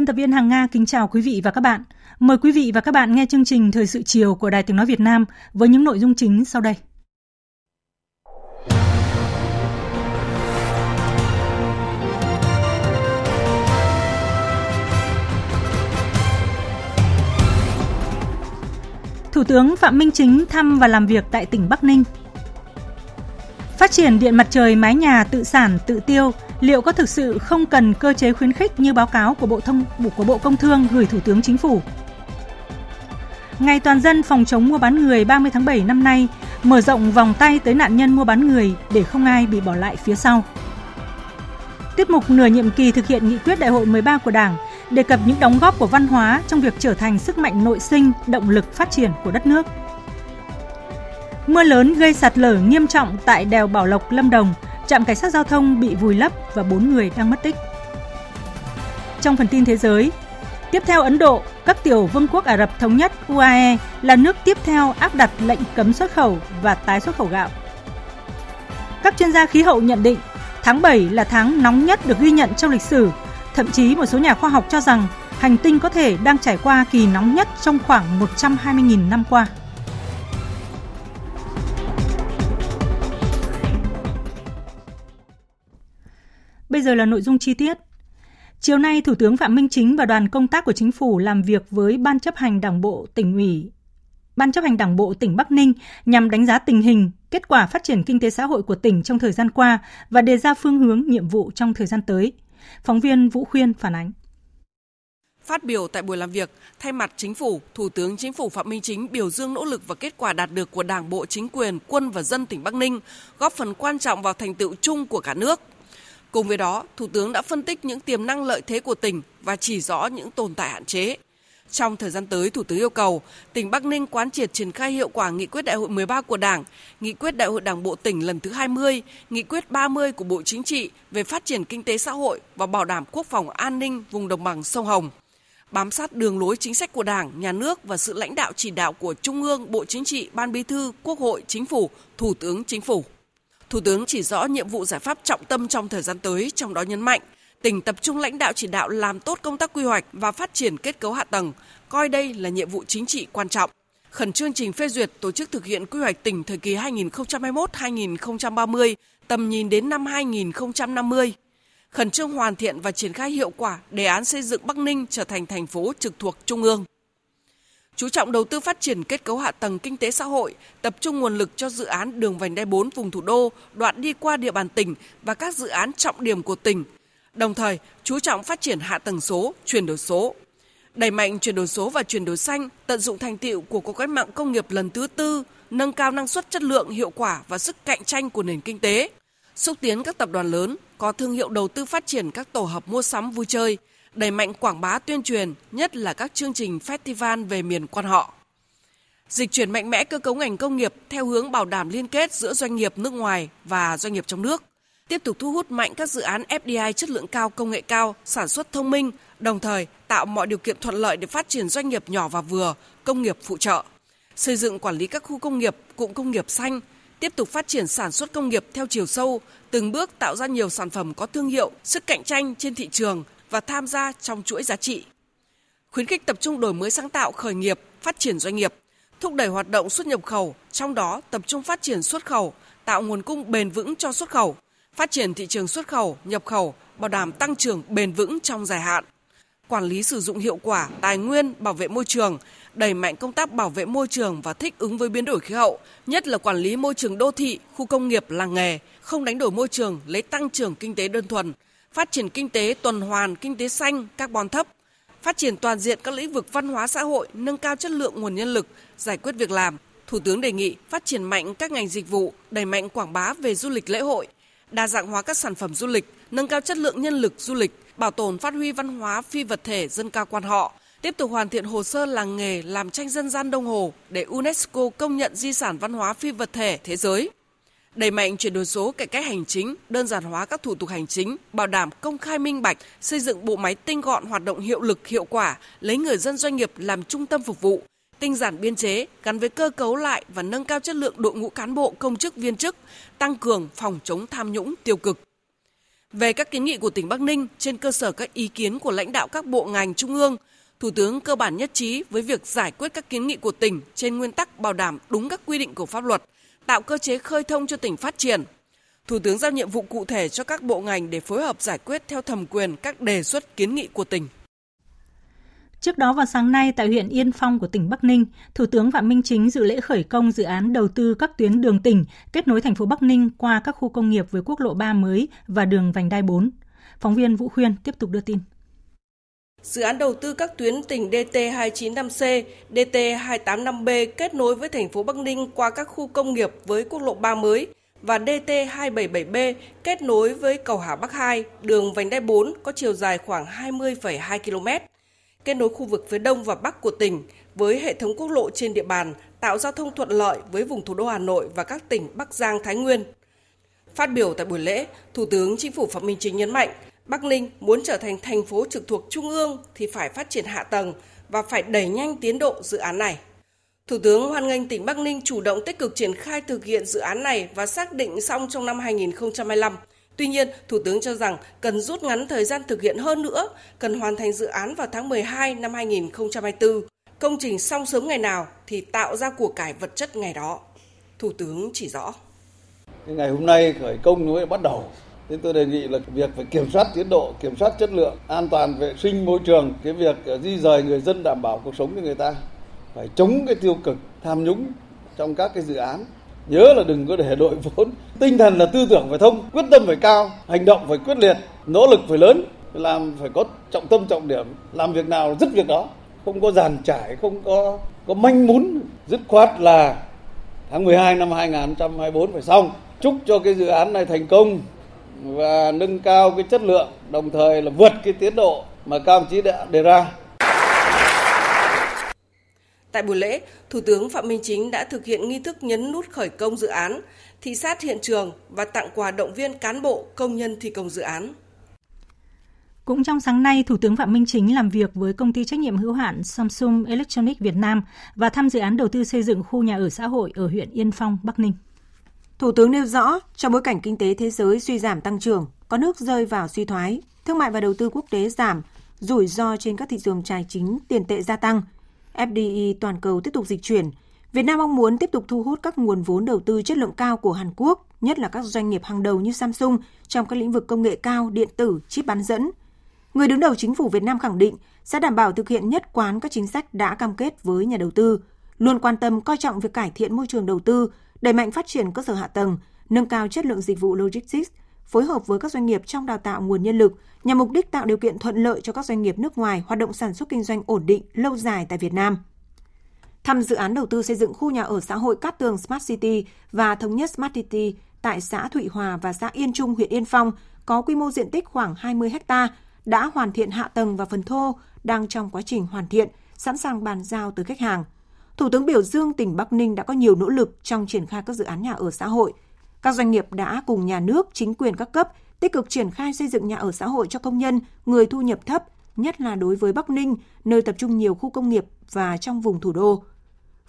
Biên tập viên Hằng Nga kính chào quý vị và các bạn. Mời quý vị và các bạn nghe chương trình Thời sự chiều của Đài Tiếng Nói Việt Nam với những nội dung chính sau đây. Thủ tướng Phạm Minh Chính thăm và làm việc tại tỉnh Bắc Ninh. Phát triển điện mặt trời mái nhà tự sản, tự tiêu liệu có thực sự không cần cơ chế khuyến khích như báo cáo của Bộ Thông của Bộ Công Thương gửi Thủ tướng Chính phủ? Ngày toàn dân phòng chống mua bán người 30 tháng 7 năm nay mở rộng vòng tay tới nạn nhân mua bán người để không ai bị bỏ lại phía sau. Tiết mục nửa nhiệm kỳ thực hiện nghị quyết đại hội 13 của Đảng đề cập những đóng góp của văn hóa trong việc trở thành sức mạnh nội sinh, động lực phát triển của đất nước. Mưa lớn gây sạt lở nghiêm trọng tại đèo Bảo Lộc, Lâm Đồng – trạm cảnh sát giao thông bị vùi lấp và 4 người đang mất tích. Trong phần tin thế giới, tiếp theo Ấn Độ, các tiểu vương quốc Ả Rập Thống Nhất UAE là nước tiếp theo áp đặt lệnh cấm xuất khẩu và tái xuất khẩu gạo. Các chuyên gia khí hậu nhận định tháng 7 là tháng nóng nhất được ghi nhận trong lịch sử. Thậm chí một số nhà khoa học cho rằng hành tinh có thể đang trải qua kỳ nóng nhất trong khoảng 120.000 năm qua. Bây giờ là nội dung chi tiết. Chiều nay, Thủ tướng Phạm Minh Chính và đoàn công tác của chính phủ làm việc với Ban chấp hành Đảng bộ tỉnh ủy Ban chấp hành Đảng bộ tỉnh Bắc Ninh nhằm đánh giá tình hình, kết quả phát triển kinh tế xã hội của tỉnh trong thời gian qua và đề ra phương hướng nhiệm vụ trong thời gian tới. Phóng viên Vũ Khuyên phản ánh. Phát biểu tại buổi làm việc, thay mặt chính phủ, Thủ tướng Chính phủ Phạm Minh Chính biểu dương nỗ lực và kết quả đạt được của Đảng bộ, chính quyền, quân và dân tỉnh Bắc Ninh, góp phần quan trọng vào thành tựu chung của cả nước. Cùng với đó, Thủ tướng đã phân tích những tiềm năng lợi thế của tỉnh và chỉ rõ những tồn tại hạn chế. Trong thời gian tới, Thủ tướng yêu cầu tỉnh Bắc Ninh quán triệt triển khai hiệu quả nghị quyết đại hội 13 của Đảng, nghị quyết đại hội Đảng bộ tỉnh lần thứ 20, nghị quyết 30 của Bộ Chính trị về phát triển kinh tế xã hội và bảo đảm quốc phòng an ninh vùng đồng bằng sông Hồng. Bám sát đường lối chính sách của Đảng, Nhà nước và sự lãnh đạo chỉ đạo của Trung ương, Bộ Chính trị, Ban Bí thư, Quốc hội, Chính phủ, Thủ tướng Chính phủ. Thủ tướng chỉ rõ nhiệm vụ giải pháp trọng tâm trong thời gian tới, trong đó nhấn mạnh tỉnh tập trung lãnh đạo chỉ đạo làm tốt công tác quy hoạch và phát triển kết cấu hạ tầng, coi đây là nhiệm vụ chính trị quan trọng. Khẩn trương trình phê duyệt tổ chức thực hiện quy hoạch tỉnh thời kỳ 2021-2030, tầm nhìn đến năm 2050. Khẩn trương hoàn thiện và triển khai hiệu quả đề án xây dựng Bắc Ninh trở thành thành phố trực thuộc Trung ương chú trọng đầu tư phát triển kết cấu hạ tầng kinh tế xã hội, tập trung nguồn lực cho dự án đường vành đai 4 vùng thủ đô, đoạn đi qua địa bàn tỉnh và các dự án trọng điểm của tỉnh. Đồng thời, chú trọng phát triển hạ tầng số, chuyển đổi số. Đẩy mạnh chuyển đổi số và chuyển đổi xanh, tận dụng thành tiệu của cuộc cách mạng công nghiệp lần thứ tư, nâng cao năng suất chất lượng, hiệu quả và sức cạnh tranh của nền kinh tế. Xúc tiến các tập đoàn lớn có thương hiệu đầu tư phát triển các tổ hợp mua sắm vui chơi – đẩy mạnh quảng bá tuyên truyền, nhất là các chương trình festival về miền quan họ. Dịch chuyển mạnh mẽ cơ cấu ngành công nghiệp theo hướng bảo đảm liên kết giữa doanh nghiệp nước ngoài và doanh nghiệp trong nước. Tiếp tục thu hút mạnh các dự án FDI chất lượng cao, công nghệ cao, sản xuất thông minh, đồng thời tạo mọi điều kiện thuận lợi để phát triển doanh nghiệp nhỏ và vừa, công nghiệp phụ trợ. Xây dựng quản lý các khu công nghiệp, cụm công nghiệp xanh, tiếp tục phát triển sản xuất công nghiệp theo chiều sâu, từng bước tạo ra nhiều sản phẩm có thương hiệu, sức cạnh tranh trên thị trường và tham gia trong chuỗi giá trị. Khuyến khích tập trung đổi mới sáng tạo khởi nghiệp, phát triển doanh nghiệp, thúc đẩy hoạt động xuất nhập khẩu, trong đó tập trung phát triển xuất khẩu, tạo nguồn cung bền vững cho xuất khẩu, phát triển thị trường xuất khẩu, nhập khẩu, bảo đảm tăng trưởng bền vững trong dài hạn. Quản lý sử dụng hiệu quả tài nguyên, bảo vệ môi trường, đẩy mạnh công tác bảo vệ môi trường và thích ứng với biến đổi khí hậu, nhất là quản lý môi trường đô thị, khu công nghiệp, làng nghề, không đánh đổi môi trường, lấy tăng trưởng kinh tế đơn thuần, phát triển kinh tế tuần hoàn, kinh tế xanh, carbon thấp, phát triển toàn diện các lĩnh vực văn hóa xã hội, nâng cao chất lượng nguồn nhân lực, giải quyết việc làm. Thủ tướng đề nghị phát triển mạnh các ngành dịch vụ, đẩy mạnh quảng bá về du lịch lễ hội, đa dạng hóa các sản phẩm du lịch, nâng cao chất lượng nhân lực du lịch, bảo tồn phát huy văn hóa phi vật thể dân ca quan họ, tiếp tục hoàn thiện hồ sơ làng nghề làm tranh dân gian Đông Hồ để UNESCO công nhận di sản văn hóa phi vật thể thế giới. Đẩy mạnh chuyển đổi số cải cách hành chính, đơn giản hóa các thủ tục hành chính, bảo đảm công khai minh bạch, xây dựng bộ máy tinh gọn hoạt động hiệu lực hiệu quả, lấy người dân doanh nghiệp làm trung tâm phục vụ, tinh giản biên chế gắn với cơ cấu lại và nâng cao chất lượng đội ngũ cán bộ công chức viên chức, tăng cường phòng chống tham nhũng tiêu cực. Về các kiến nghị của tỉnh Bắc Ninh trên cơ sở các ý kiến của lãnh đạo các bộ ngành trung ương, Thủ tướng cơ bản nhất trí với việc giải quyết các kiến nghị của tỉnh trên nguyên tắc bảo đảm đúng các quy định của pháp luật, tạo cơ chế khơi thông cho tỉnh phát triển. Thủ tướng giao nhiệm vụ cụ thể cho các bộ ngành để phối hợp giải quyết theo thẩm quyền các đề xuất kiến nghị của tỉnh. Trước đó vào sáng nay tại huyện Yên Phong của tỉnh Bắc Ninh, Thủ tướng Phạm Minh Chính dự lễ khởi công dự án đầu tư các tuyến đường tỉnh kết nối thành phố Bắc Ninh qua các khu công nghiệp với quốc lộ 3 mới và đường vành đai 4. Phóng viên Vũ Khuyên tiếp tục đưa tin. Dự án đầu tư các tuyến tỉnh DT295C, DT285B kết nối với thành phố Bắc Ninh qua các khu công nghiệp với quốc lộ 3 mới và DT277B kết nối với cầu Hà Bắc 2, đường vành đai 4 có chiều dài khoảng 20,2 km, kết nối khu vực phía đông và bắc của tỉnh với hệ thống quốc lộ trên địa bàn, tạo giao thông thuận lợi với vùng thủ đô Hà Nội và các tỉnh Bắc Giang, Thái Nguyên. Phát biểu tại buổi lễ, Thủ tướng Chính phủ Phạm Minh Chính nhấn mạnh, Bắc Ninh muốn trở thành thành phố trực thuộc Trung ương thì phải phát triển hạ tầng và phải đẩy nhanh tiến độ dự án này. Thủ tướng hoan nghênh tỉnh Bắc Ninh chủ động tích cực triển khai thực hiện dự án này và xác định xong trong năm 2025. Tuy nhiên, Thủ tướng cho rằng cần rút ngắn thời gian thực hiện hơn nữa, cần hoàn thành dự án vào tháng 12 năm 2024. Công trình xong sớm ngày nào thì tạo ra của cải vật chất ngày đó. Thủ tướng chỉ rõ. Ngày hôm nay khởi công mới bắt đầu, Thế tôi đề nghị là việc phải kiểm soát tiến độ, kiểm soát chất lượng, an toàn vệ sinh môi trường, cái việc ờ, di rời người dân đảm bảo cuộc sống cho người ta, phải chống cái tiêu cực, tham nhũng trong các cái dự án. Nhớ là đừng có để đội vốn. Tinh thần là tư tưởng phải thông, quyết tâm phải cao, hành động phải quyết liệt, nỗ lực phải lớn, làm phải có trọng tâm trọng điểm, làm việc nào dứt việc đó, không có giàn trải, không có có manh mún, dứt khoát là tháng 12 năm 2024 phải xong. Chúc cho cái dự án này thành công, và nâng cao cái chất lượng, đồng thời là vượt cái tiến độ mà các ông chí đã đề ra. Tại buổi lễ, Thủ tướng Phạm Minh Chính đã thực hiện nghi thức nhấn nút khởi công dự án, thị sát hiện trường và tặng quà động viên cán bộ, công nhân thi công dự án. Cũng trong sáng nay, Thủ tướng Phạm Minh Chính làm việc với công ty trách nhiệm hữu hạn Samsung Electronics Việt Nam và thăm dự án đầu tư xây dựng khu nhà ở xã hội ở huyện Yên Phong, Bắc Ninh. Thủ tướng nêu rõ, trong bối cảnh kinh tế thế giới suy giảm tăng trưởng, có nước rơi vào suy thoái, thương mại và đầu tư quốc tế giảm, rủi ro trên các thị trường tài chính tiền tệ gia tăng, FDI toàn cầu tiếp tục dịch chuyển. Việt Nam mong muốn tiếp tục thu hút các nguồn vốn đầu tư chất lượng cao của Hàn Quốc, nhất là các doanh nghiệp hàng đầu như Samsung trong các lĩnh vực công nghệ cao, điện tử, chip bán dẫn. Người đứng đầu chính phủ Việt Nam khẳng định sẽ đảm bảo thực hiện nhất quán các chính sách đã cam kết với nhà đầu tư, luôn quan tâm coi trọng việc cải thiện môi trường đầu tư, đẩy mạnh phát triển cơ sở hạ tầng, nâng cao chất lượng dịch vụ logistics, phối hợp với các doanh nghiệp trong đào tạo nguồn nhân lực nhằm mục đích tạo điều kiện thuận lợi cho các doanh nghiệp nước ngoài hoạt động sản xuất kinh doanh ổn định lâu dài tại Việt Nam. Thăm dự án đầu tư xây dựng khu nhà ở xã hội Cát Tường Smart City và Thống nhất Smart City tại xã Thụy Hòa và xã Yên Trung, huyện Yên Phong có quy mô diện tích khoảng 20 ha, đã hoàn thiện hạ tầng và phần thô, đang trong quá trình hoàn thiện, sẵn sàng bàn giao từ khách hàng – Thủ tướng biểu dương tỉnh Bắc Ninh đã có nhiều nỗ lực trong triển khai các dự án nhà ở xã hội. Các doanh nghiệp đã cùng nhà nước, chính quyền các cấp tích cực triển khai xây dựng nhà ở xã hội cho công nhân, người thu nhập thấp, nhất là đối với Bắc Ninh, nơi tập trung nhiều khu công nghiệp và trong vùng thủ đô.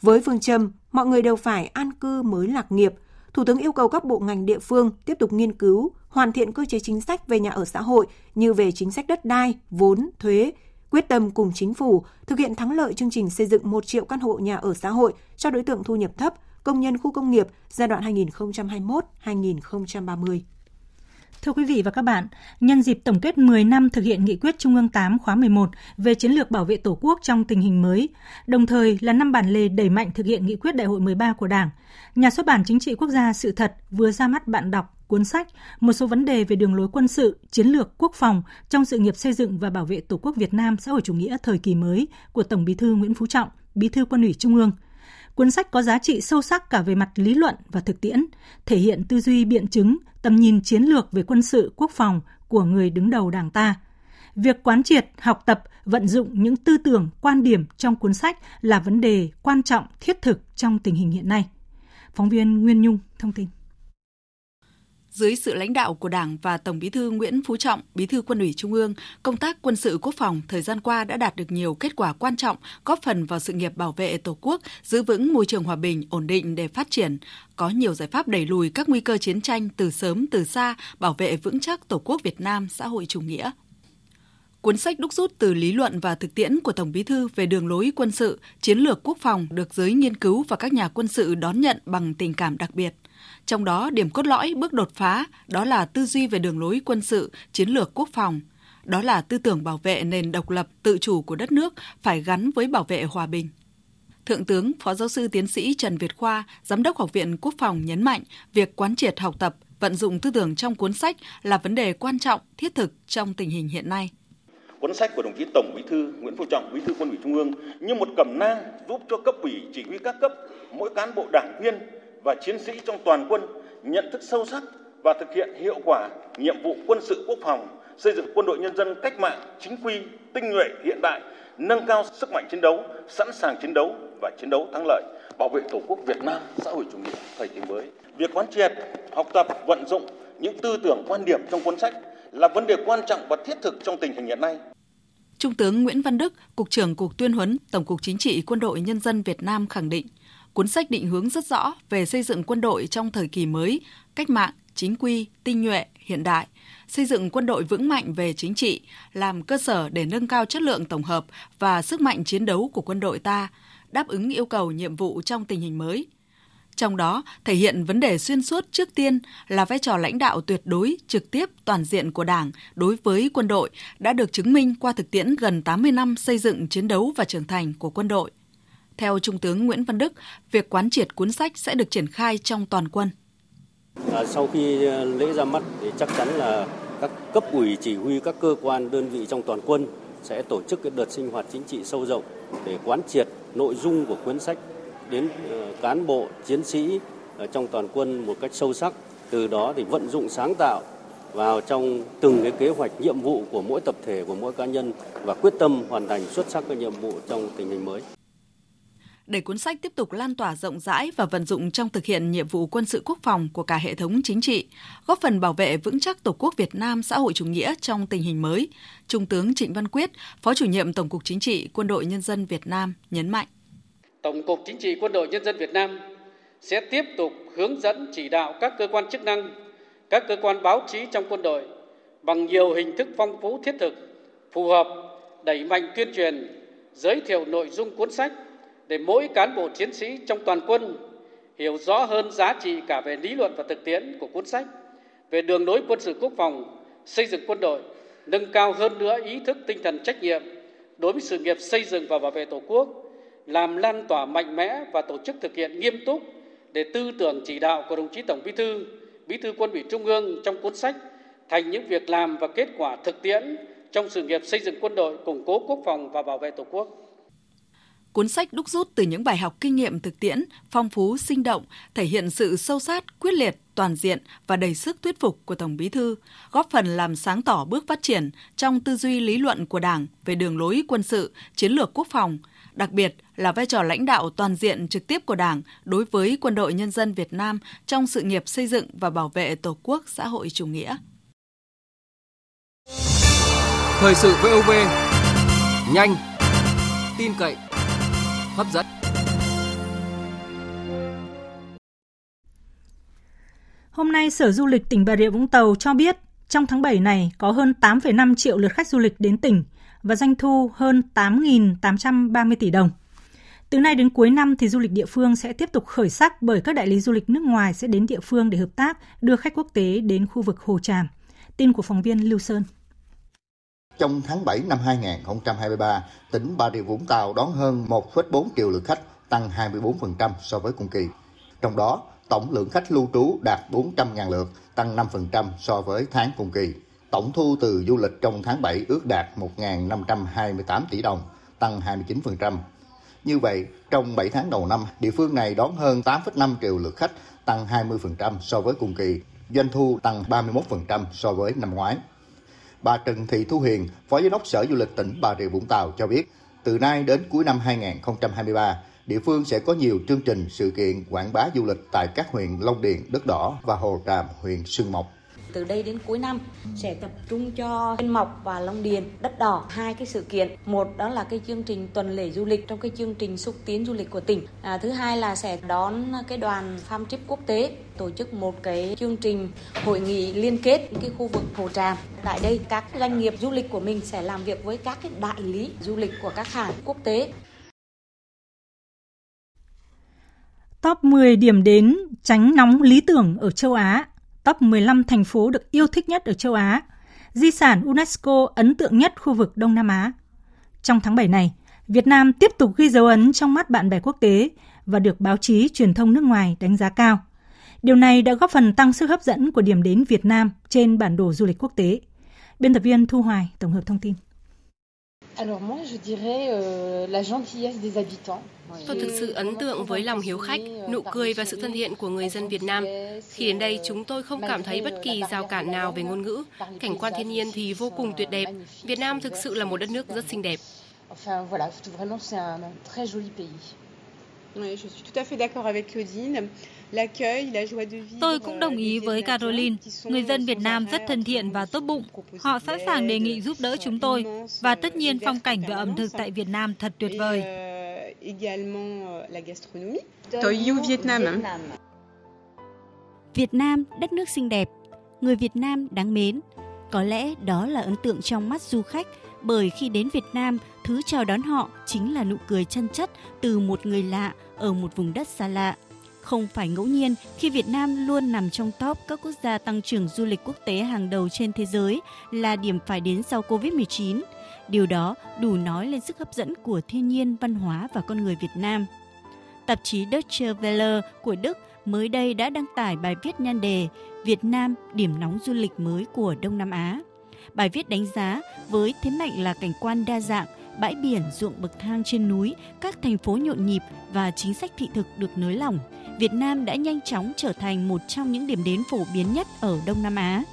Với phương châm, mọi người đều phải an cư mới lạc nghiệp, Thủ tướng yêu cầu các bộ ngành địa phương tiếp tục nghiên cứu, hoàn thiện cơ chế chính sách về nhà ở xã hội như về chính sách đất đai, vốn, thuế, quyết tâm cùng chính phủ thực hiện thắng lợi chương trình xây dựng 1 triệu căn hộ nhà ở xã hội cho đối tượng thu nhập thấp, công nhân khu công nghiệp giai đoạn 2021-2030. Thưa quý vị và các bạn, nhân dịp tổng kết 10 năm thực hiện nghị quyết Trung ương 8 khóa 11 về chiến lược bảo vệ Tổ quốc trong tình hình mới, đồng thời là năm bản lề đẩy mạnh thực hiện nghị quyết Đại hội 13 của Đảng, Nhà xuất bản Chính trị Quốc gia Sự thật vừa ra mắt bạn đọc cuốn sách Một số vấn đề về đường lối quân sự, chiến lược quốc phòng trong sự nghiệp xây dựng và bảo vệ Tổ quốc Việt Nam xã hội chủ nghĩa thời kỳ mới của Tổng Bí thư Nguyễn Phú Trọng, Bí thư Quân ủy Trung ương – Cuốn sách có giá trị sâu sắc cả về mặt lý luận và thực tiễn, thể hiện tư duy biện chứng, tầm nhìn chiến lược về quân sự quốc phòng của người đứng đầu Đảng ta. Việc quán triệt, học tập, vận dụng những tư tưởng, quan điểm trong cuốn sách là vấn đề quan trọng, thiết thực trong tình hình hiện nay. Phóng viên Nguyên Nhung thông tin. Dưới sự lãnh đạo của Đảng và Tổng Bí thư Nguyễn Phú Trọng, Bí thư Quân ủy Trung ương, công tác quân sự quốc phòng thời gian qua đã đạt được nhiều kết quả quan trọng, góp phần vào sự nghiệp bảo vệ Tổ quốc, giữ vững môi trường hòa bình, ổn định để phát triển, có nhiều giải pháp đẩy lùi các nguy cơ chiến tranh từ sớm từ xa, bảo vệ vững chắc Tổ quốc Việt Nam xã hội chủ nghĩa. Cuốn sách đúc rút từ lý luận và thực tiễn của Tổng Bí thư về đường lối quân sự, chiến lược quốc phòng được giới nghiên cứu và các nhà quân sự đón nhận bằng tình cảm đặc biệt. Trong đó, điểm cốt lõi bước đột phá đó là tư duy về đường lối quân sự, chiến lược quốc phòng. Đó là tư tưởng bảo vệ nền độc lập, tự chủ của đất nước phải gắn với bảo vệ hòa bình. Thượng tướng Phó Giáo sư Tiến sĩ Trần Việt Khoa, Giám đốc Học viện Quốc phòng nhấn mạnh việc quán triệt học tập, vận dụng tư tưởng trong cuốn sách là vấn đề quan trọng, thiết thực trong tình hình hiện nay. Cuốn sách của đồng chí Tổng Bí thư Nguyễn Phú Trọng, Bí thư Quân ủy Trung ương như một cẩm nang giúp cho cấp ủy chỉ huy các cấp, mỗi cán bộ đảng viên và chiến sĩ trong toàn quân nhận thức sâu sắc và thực hiện hiệu quả nhiệm vụ quân sự quốc phòng, xây dựng quân đội nhân dân cách mạng, chính quy, tinh nhuệ, hiện đại, nâng cao sức mạnh chiến đấu, sẵn sàng chiến đấu và chiến đấu thắng lợi, bảo vệ Tổ quốc Việt Nam xã hội chủ nghĩa thời kỳ mới. Việc quán triệt, học tập, vận dụng những tư tưởng quan điểm trong cuốn sách là vấn đề quan trọng và thiết thực trong tình hình hiện nay. Trung tướng Nguyễn Văn Đức, Cục trưởng Cục Tuyên huấn Tổng cục Chính trị Quân đội Nhân dân Việt Nam khẳng định, Cuốn sách định hướng rất rõ về xây dựng quân đội trong thời kỳ mới, cách mạng, chính quy, tinh nhuệ, hiện đại, xây dựng quân đội vững mạnh về chính trị, làm cơ sở để nâng cao chất lượng tổng hợp và sức mạnh chiến đấu của quân đội ta, đáp ứng yêu cầu nhiệm vụ trong tình hình mới. Trong đó, thể hiện vấn đề xuyên suốt trước tiên là vai trò lãnh đạo tuyệt đối, trực tiếp, toàn diện của Đảng đối với quân đội đã được chứng minh qua thực tiễn gần 80 năm xây dựng chiến đấu và trưởng thành của quân đội. Theo Trung tướng Nguyễn Văn Đức, việc quán triệt cuốn sách sẽ được triển khai trong toàn quân. À, sau khi ờ, lễ ra mắt thì chắc chắn là các cấp ủy chỉ huy các cơ quan đơn vị trong toàn quân sẽ tổ chức cái đợt sinh hoạt chính trị sâu rộng để quán triệt nội dung của cuốn sách đến ờ, cán bộ chiến sĩ ờ, trong toàn quân một cách sâu sắc từ đó thì vận dụng sáng tạo vào trong từng cái kế hoạch nhiệm vụ của mỗi tập thể của mỗi cá nhân và quyết tâm hoàn thành xuất sắc các nhiệm vụ trong tình hình mới để cuốn sách tiếp tục lan tỏa rộng rãi và vận dụng trong thực hiện nhiệm vụ quân sự quốc phòng của cả hệ thống chính trị, góp phần bảo vệ vững chắc Tổ quốc Việt Nam xã hội chủ nghĩa trong tình hình mới, Trung tướng Trịnh Văn Quyết, Phó chủ nhiệm Tổng cục Chính trị Quân đội Nhân dân Việt Nam nhấn mạnh. Tổng cục Chính trị Quân đội Nhân dân Việt Nam sẽ tiếp tục hướng dẫn chỉ đạo các cơ quan chức năng, các cơ quan báo chí trong quân đội bằng nhiều hình thức phong phú thiết thực, phù hợp, đẩy mạnh tuyên truyền, giới thiệu nội dung cuốn sách để mỗi cán bộ chiến sĩ trong toàn quân hiểu rõ hơn giá trị cả về lý luận và thực tiễn của cuốn sách về đường lối quân sự quốc phòng, xây dựng quân đội, nâng cao hơn nữa ý thức tinh thần trách nhiệm đối với sự nghiệp xây dựng và bảo vệ Tổ quốc, làm lan tỏa mạnh mẽ và tổ chức thực hiện nghiêm túc để tư tưởng chỉ đạo của đồng chí Tổng Bí thư, Bí thư Quân ủy Trung ương trong cuốn sách thành những việc làm và kết quả thực tiễn trong sự nghiệp xây dựng quân đội, củng cố quốc phòng và bảo vệ Tổ quốc. Cuốn sách đúc rút từ những bài học kinh nghiệm thực tiễn, phong phú, sinh động, thể hiện sự sâu sát, quyết liệt, toàn diện và đầy sức thuyết phục của Tổng Bí thư, góp phần làm sáng tỏ bước phát triển trong tư duy lý luận của Đảng về đường lối quân sự, chiến lược quốc phòng, đặc biệt là vai trò lãnh đạo toàn diện trực tiếp của Đảng đối với quân đội nhân dân Việt Nam trong sự nghiệp xây dựng và bảo vệ Tổ quốc xã hội chủ nghĩa. Thời sự VOV nhanh, tin cậy, hấp dẫn. Hôm nay, Sở Du lịch tỉnh Bà Rịa Vũng Tàu cho biết trong tháng 7 này có hơn 8,5 triệu lượt khách du lịch đến tỉnh và doanh thu hơn 8.830 tỷ đồng. Từ nay đến cuối năm thì du lịch địa phương sẽ tiếp tục khởi sắc bởi các đại lý du lịch nước ngoài sẽ đến địa phương để hợp tác đưa khách quốc tế đến khu vực Hồ Tràm. Tin của phóng viên Lưu Sơn. Trong tháng 7 năm 2023, tỉnh Bà Rịa Vũng Tàu đón hơn 1,4 triệu lượt khách, tăng 24% so với cùng kỳ. Trong đó, tổng lượng khách lưu trú đạt 400.000 lượt, tăng 5% so với tháng cùng kỳ. Tổng thu từ du lịch trong tháng 7 ước đạt 1.528 tỷ đồng, tăng 29%. Như vậy, trong 7 tháng đầu năm, địa phương này đón hơn 8,5 triệu lượt khách, tăng 20% so với cùng kỳ, doanh thu tăng 31% so với năm ngoái. Bà Trần Thị Thu Hiền, Phó Giám đốc Sở Du lịch tỉnh Bà Rịa Vũng Tàu cho biết, từ nay đến cuối năm 2023, địa phương sẽ có nhiều chương trình sự kiện quảng bá du lịch tại các huyện Long Điền, Đất Đỏ và Hồ Tràm, huyện Sương Mộc. Từ đây đến cuối năm sẽ tập trung cho Yên Mộc và Long Điền, Đất Đỏ hai cái sự kiện. Một đó là cái chương trình tuần lễ du lịch trong cái chương trình xúc tiến du lịch của tỉnh. À, thứ hai là sẽ đón cái đoàn farm trip quốc tế tổ chức một cái chương trình hội nghị liên kết cái khu vực Hồ Tràm. Tại đây các doanh nghiệp du lịch của mình sẽ làm việc với các cái đại lý du lịch của các hãng quốc tế Top 10 điểm đến tránh nóng lý tưởng ở châu Á, top 15 thành phố được yêu thích nhất ở châu Á, di sản UNESCO ấn tượng nhất khu vực Đông Nam Á. Trong tháng 7 này, Việt Nam tiếp tục ghi dấu ấn trong mắt bạn bè quốc tế và được báo chí truyền thông nước ngoài đánh giá cao. Điều này đã góp phần tăng sức hấp dẫn của điểm đến Việt Nam trên bản đồ du lịch quốc tế. Biên tập viên Thu Hoài tổng hợp thông tin. Alors moi, je dirais euh, la gentillesse des habitants. Tôi thực sự ấn tượng với lòng hiếu khách, nụ cười và sự thân thiện của người dân Việt Nam. Khi đến đây, chúng tôi không cảm thấy bất kỳ rào cản nào về ngôn ngữ. Cảnh quan thiên nhiên thì vô cùng tuyệt đẹp. Việt Nam thực sự là một đất nước rất xinh đẹp. Enfin voilà, vraiment c'est un très joli pays. Oui, je suis tout à fait d'accord avec Claudine. Tôi cũng đồng ý với Caroline. Người dân Việt Nam rất thân thiện và tốt bụng. Họ sẵn sàng đề nghị giúp đỡ chúng tôi. Và tất nhiên phong cảnh và ẩm thực tại Việt Nam thật tuyệt vời. Tôi yêu Việt Nam. Việt Nam, đất nước xinh đẹp. Người Việt Nam đáng mến. Có lẽ đó là ấn tượng trong mắt du khách bởi khi đến Việt Nam, thứ chào đón họ chính là nụ cười chân chất từ một người lạ ở một vùng đất xa lạ. Không phải ngẫu nhiên khi Việt Nam luôn nằm trong top các quốc gia tăng trưởng du lịch quốc tế hàng đầu trên thế giới là điểm phải đến sau Covid-19. Điều đó đủ nói lên sức hấp dẫn của thiên nhiên, văn hóa và con người Việt Nam. Tạp chí Deutsche Welle của Đức mới đây đã đăng tải bài viết nhan đề Việt Nam điểm nóng du lịch mới của Đông Nam Á. Bài viết đánh giá với thế mạnh là cảnh quan đa dạng, bãi biển, ruộng bậc thang trên núi, các thành phố nhộn nhịp và chính sách thị thực được nới lỏng, Việt Nam đã nhanh chóng trở thành một trong những điểm đến phổ biến nhất ở Đông Nam Á.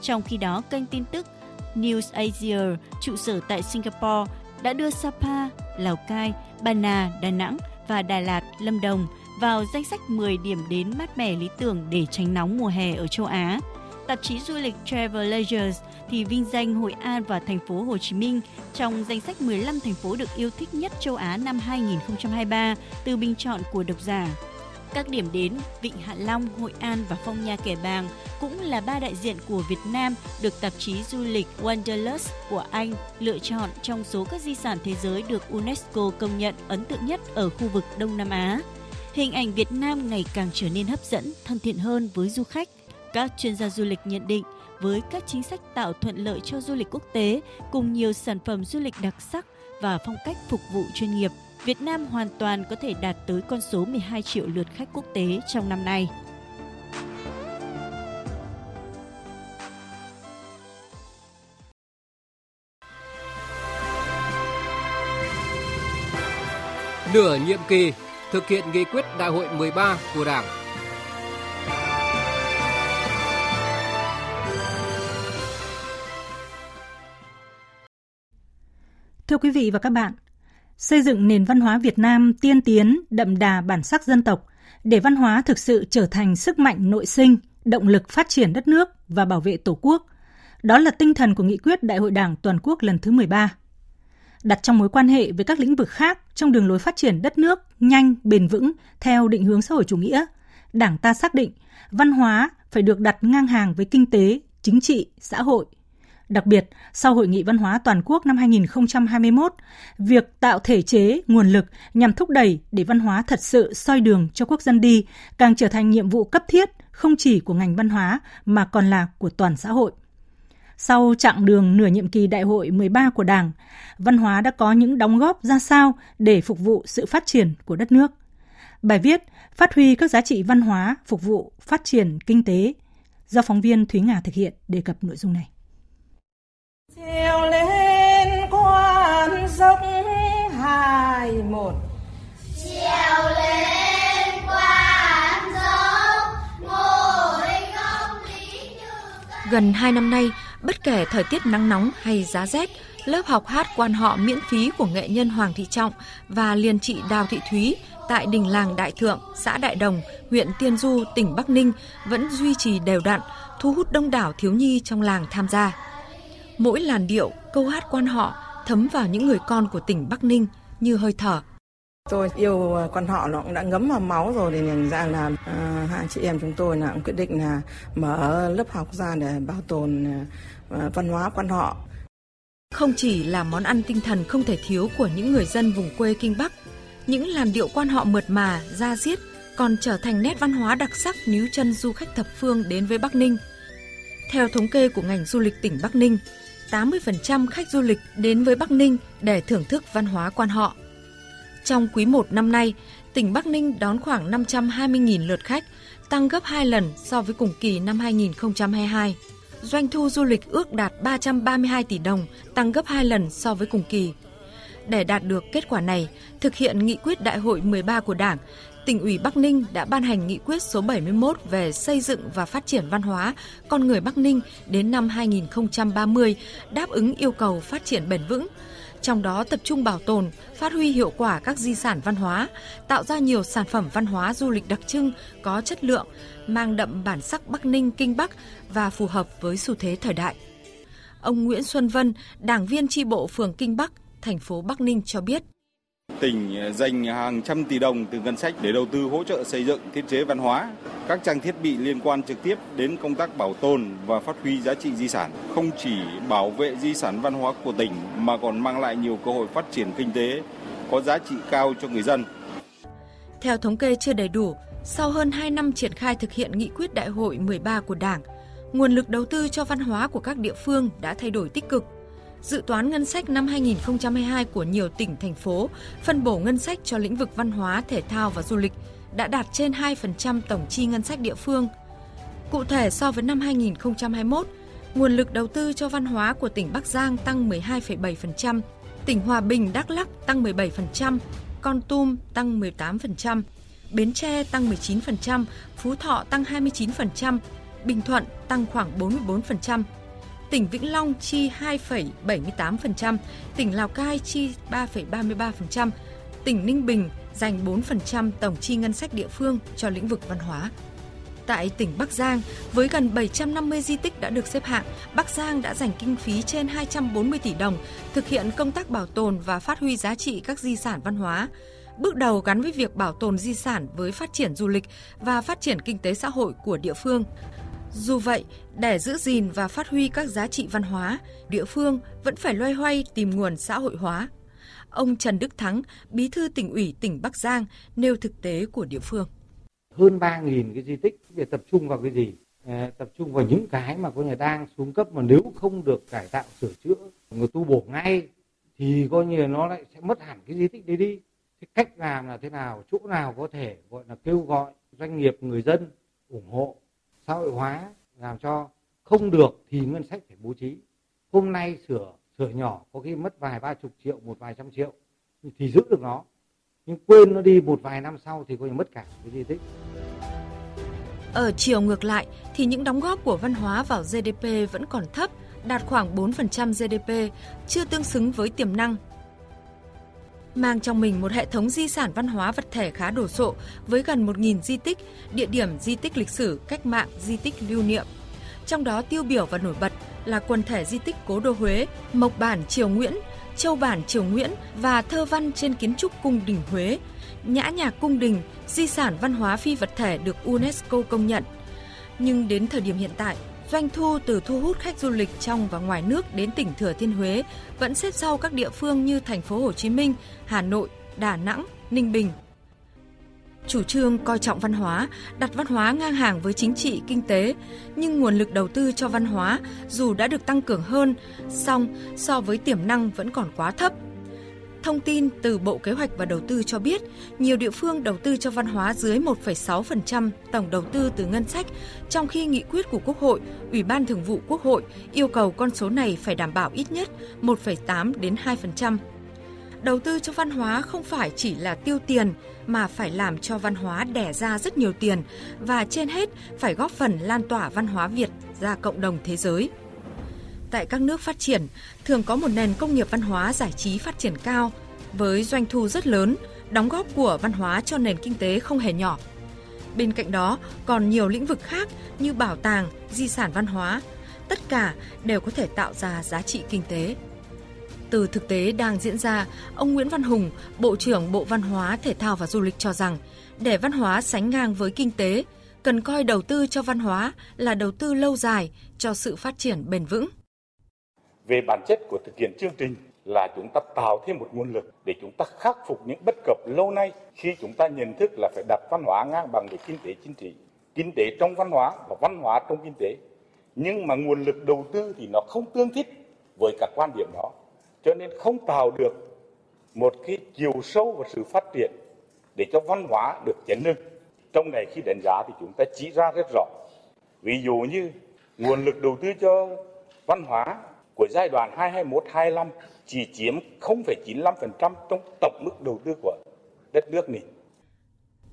Trong khi đó, kênh tin tức News Asia, trụ sở tại Singapore, đã đưa Sapa, Lào Cai, Bà Nà, Đà Nẵng và Đà Lạt, Lâm Đồng vào danh sách 10 điểm đến mát mẻ lý tưởng để tránh nóng mùa hè ở châu Á. Tạp chí du lịch Travel Leisure thì vinh danh Hội An và thành phố Hồ Chí Minh trong danh sách 15 thành phố được yêu thích nhất châu Á năm 2023 từ bình chọn của độc giả. Các điểm đến Vịnh Hạ Long, Hội An và Phong Nha Kẻ Bàng cũng là ba đại diện của Việt Nam được tạp chí du lịch Wanderlust của Anh lựa chọn trong số các di sản thế giới được UNESCO công nhận ấn tượng nhất ở khu vực Đông Nam Á. Hình ảnh Việt Nam ngày càng trở nên hấp dẫn, thân thiện hơn với du khách. Các chuyên gia du lịch nhận định với các chính sách tạo thuận lợi cho du lịch quốc tế cùng nhiều sản phẩm du lịch đặc sắc và phong cách phục vụ chuyên nghiệp Việt Nam hoàn toàn có thể đạt tới con số 12 triệu lượt khách quốc tế trong năm nay. Nửa nhiệm kỳ thực hiện nghị quyết đại hội 13 của Đảng. Thưa quý vị và các bạn, xây dựng nền văn hóa Việt Nam tiên tiến, đậm đà bản sắc dân tộc, để văn hóa thực sự trở thành sức mạnh nội sinh, động lực phát triển đất nước và bảo vệ Tổ quốc. Đó là tinh thần của nghị quyết Đại hội Đảng toàn quốc lần thứ 13. Đặt trong mối quan hệ với các lĩnh vực khác trong đường lối phát triển đất nước nhanh, bền vững theo định hướng xã hội chủ nghĩa, Đảng ta xác định văn hóa phải được đặt ngang hàng với kinh tế, chính trị, xã hội – Đặc biệt, sau Hội nghị Văn hóa Toàn quốc năm 2021, việc tạo thể chế, nguồn lực nhằm thúc đẩy để văn hóa thật sự soi đường cho quốc dân đi càng trở thành nhiệm vụ cấp thiết không chỉ của ngành văn hóa mà còn là của toàn xã hội. Sau chặng đường nửa nhiệm kỳ đại hội 13 của Đảng, văn hóa đã có những đóng góp ra sao để phục vụ sự phát triển của đất nước. Bài viết Phát huy các giá trị văn hóa phục vụ phát triển kinh tế do phóng viên Thúy Nga thực hiện đề cập nội dung này. Treo lên quan dốc hai một Treo lên quan dốc Gần hai năm nay, bất kể thời tiết nắng nóng hay giá rét, lớp học hát quan họ miễn phí của nghệ nhân Hoàng Thị Trọng và liền chị Đào Thị Thúy tại đình làng Đại Thượng, xã Đại Đồng, huyện Tiên Du, tỉnh Bắc Ninh vẫn duy trì đều đặn, thu hút đông đảo thiếu nhi trong làng tham gia. Mỗi làn điệu, câu hát quan họ thấm vào những người con của tỉnh Bắc Ninh như hơi thở. Tôi yêu quan họ nó cũng đã ngấm vào máu rồi thì nhận ra là à, hai chị em chúng tôi là cũng quyết định là mở lớp học ra để bảo tồn à, văn hóa quan họ. Không chỉ là món ăn tinh thần không thể thiếu của những người dân vùng quê Kinh Bắc, những làn điệu quan họ mượt mà, da diết còn trở thành nét văn hóa đặc sắc níu chân du khách thập phương đến với Bắc Ninh. Theo thống kê của ngành du lịch tỉnh Bắc Ninh, 80% khách du lịch đến với Bắc Ninh để thưởng thức văn hóa quan họ. Trong quý 1 năm nay, tỉnh Bắc Ninh đón khoảng 520.000 lượt khách, tăng gấp 2 lần so với cùng kỳ năm 2022. Doanh thu du lịch ước đạt 332 tỷ đồng, tăng gấp 2 lần so với cùng kỳ. Để đạt được kết quả này, thực hiện nghị quyết đại hội 13 của Đảng, tỉnh ủy Bắc Ninh đã ban hành nghị quyết số 71 về xây dựng và phát triển văn hóa con người Bắc Ninh đến năm 2030, đáp ứng yêu cầu phát triển bền vững. Trong đó tập trung bảo tồn, phát huy hiệu quả các di sản văn hóa, tạo ra nhiều sản phẩm văn hóa du lịch đặc trưng, có chất lượng, mang đậm bản sắc Bắc Ninh Kinh Bắc và phù hợp với xu thế thời đại. Ông Nguyễn Xuân Vân, đảng viên tri bộ phường Kinh Bắc, thành phố Bắc Ninh cho biết. Tỉnh ờ, dành hàng trăm tỷ đồng từ ngân sách để đầu tư hỗ trợ xây dựng thiết chế văn hóa, các trang thiết bị liên quan trực tiếp đến công tác bảo tồn và phát huy giá trị di sản, không chỉ bảo vệ di sản văn hóa của tỉnh mà còn mang lại nhiều cơ hội phát triển kinh tế có giá trị cao cho người dân. Theo thống kê chưa đầy đủ, sau hơn 2 năm triển khai thực hiện nghị quyết đại hội 13 của Đảng, nguồn lực đầu tư cho văn hóa của các địa phương đã thay đổi tích cực – dự toán ngân sách năm 2022 của nhiều tỉnh, thành phố phân bổ ngân sách cho lĩnh vực văn hóa, thể thao và du lịch đã đạt trên 2% tổng chi ngân sách địa phương. Cụ thể so với năm 2021, nguồn lực đầu tư cho văn hóa của tỉnh Bắc Giang tăng 12,7%, tỉnh Hòa Bình, Đắk Lắk tăng 17%, Con Tum tăng 18%, Bến Tre tăng 19%, Phú Thọ tăng 29%, Bình Thuận tăng khoảng 44%, tỉnh Vĩnh Long chi 2,78%, tỉnh Lào Cai chi 3,33%, tỉnh Ninh Bình dành 4% tổng chi ngân sách địa phương cho lĩnh vực văn hóa. Tại tỉnh Bắc Giang, với gần 750 di tích đã được xếp hạng, Bắc Giang đã dành kinh phí trên 240 tỷ đồng thực hiện công tác bảo tồn và phát huy giá trị các di sản văn hóa. Bước đầu gắn với việc bảo tồn di sản với phát triển du lịch và phát triển kinh tế xã hội của địa phương. Dù vậy, để giữ gìn và phát huy các giá trị văn hóa, địa phương vẫn phải loay hoay tìm nguồn xã hội hóa. Ông Trần Đức Thắng, Bí thư tỉnh ủy tỉnh Bắc Giang nêu thực tế của địa phương. Hơn 3.000 cái di tích để tập trung vào cái gì? À, tập trung vào những cái mà có nhà đang xuống cấp mà nếu không được cải tạo sửa chữa, người tu bổ ngay thì coi như nó lại sẽ mất hẳn cái di tích đấy đi. Cái cách làm là thế nào, chỗ nào có thể gọi là kêu gọi doanh nghiệp, người dân ủng hộ xã hội hóa làm cho không được thì ngân sách phải bố trí. Hôm nay sửa sửa nhỏ có khi mất vài ba chục triệu một vài trăm triệu thì giữ được nó. Nhưng quên nó đi một vài năm sau thì coi như mất cả cái di tích. Ở chiều ngược lại thì những đóng góp của văn hóa vào GDP vẫn còn thấp, đạt khoảng 4% GDP, chưa tương xứng với tiềm năng mang trong mình một hệ thống di sản văn hóa vật thể khá đồ sộ với gần 1.000 di tích, địa điểm di tích lịch sử, cách mạng, di tích lưu niệm. Trong đó tiêu biểu và nổi bật là quần thể di tích Cố đô Huế, Mộc Bản Triều Nguyễn, Châu Bản Triều Nguyễn và thơ văn trên kiến trúc cung đình Huế, nhã nhạc cung đình, di sản văn hóa phi vật thể được UNESCO công nhận. Nhưng đến thời điểm hiện tại, Doanh thu từ thu hút khách du lịch trong và ngoài nước đến tỉnh Thừa Thiên Huế vẫn xếp sau các địa phương như thành phố Hồ Chí Minh, Hà Nội, Đà Nẵng, Ninh Bình. Chủ trương coi trọng văn hóa, đặt văn hóa ngang hàng với chính trị, kinh tế, nhưng nguồn lực đầu tư cho văn hóa dù đã được tăng cường hơn, song so với tiềm năng vẫn còn quá thấp. Thông tin từ Bộ Kế hoạch và Đầu tư cho biết, nhiều địa phương đầu tư cho văn hóa dưới 1,6% tổng đầu tư từ ngân sách, trong khi nghị quyết của Quốc hội, Ủy ban Thường vụ Quốc hội yêu cầu con số này phải đảm bảo ít nhất 1,8 đến 2% đầu tư cho văn hóa không phải chỉ là tiêu tiền mà phải làm cho văn hóa đẻ ra rất nhiều tiền và trên hết phải góp phần lan tỏa văn hóa Việt ra cộng đồng thế giới. Tại các nước phát triển, thường có một nền công nghiệp văn hóa giải trí phát triển cao với doanh thu rất lớn, đóng góp của văn hóa cho nền kinh tế không hề nhỏ. Bên cạnh đó, còn nhiều lĩnh vực khác như bảo tàng, di sản văn hóa, tất cả đều có thể tạo ra giá trị kinh tế từ thực tế đang diễn ra, ông Nguyễn Văn Hùng, Bộ trưởng Bộ Văn hóa, Thể thao và Du lịch cho rằng, để văn hóa sánh ngang với kinh tế, cần coi đầu tư cho văn hóa là đầu tư lâu dài cho sự phát triển bền vững. Về bản chất của thực hiện chương trình là chúng ta tạo thêm một nguồn lực để chúng ta khắc phục những bất cập lâu nay khi chúng ta nhận thức là phải đặt văn hóa ngang bằng với kinh tế chính trị, kinh tế trong văn hóa và văn hóa trong kinh tế. Nhưng mà nguồn lực đầu tư thì nó không tương thích với các quan điểm đó cho nên không tạo được một cái chiều sâu và sự phát triển để cho văn hóa được chấn hưng. Trong này khi đánh giá thì chúng ta chỉ ra rất rõ. Ví dụ như nguồn lực đầu tư cho văn hóa của giai đoạn 2021-2025 chỉ chiếm 0,95% trong tổng mức đầu tư của đất nước mình.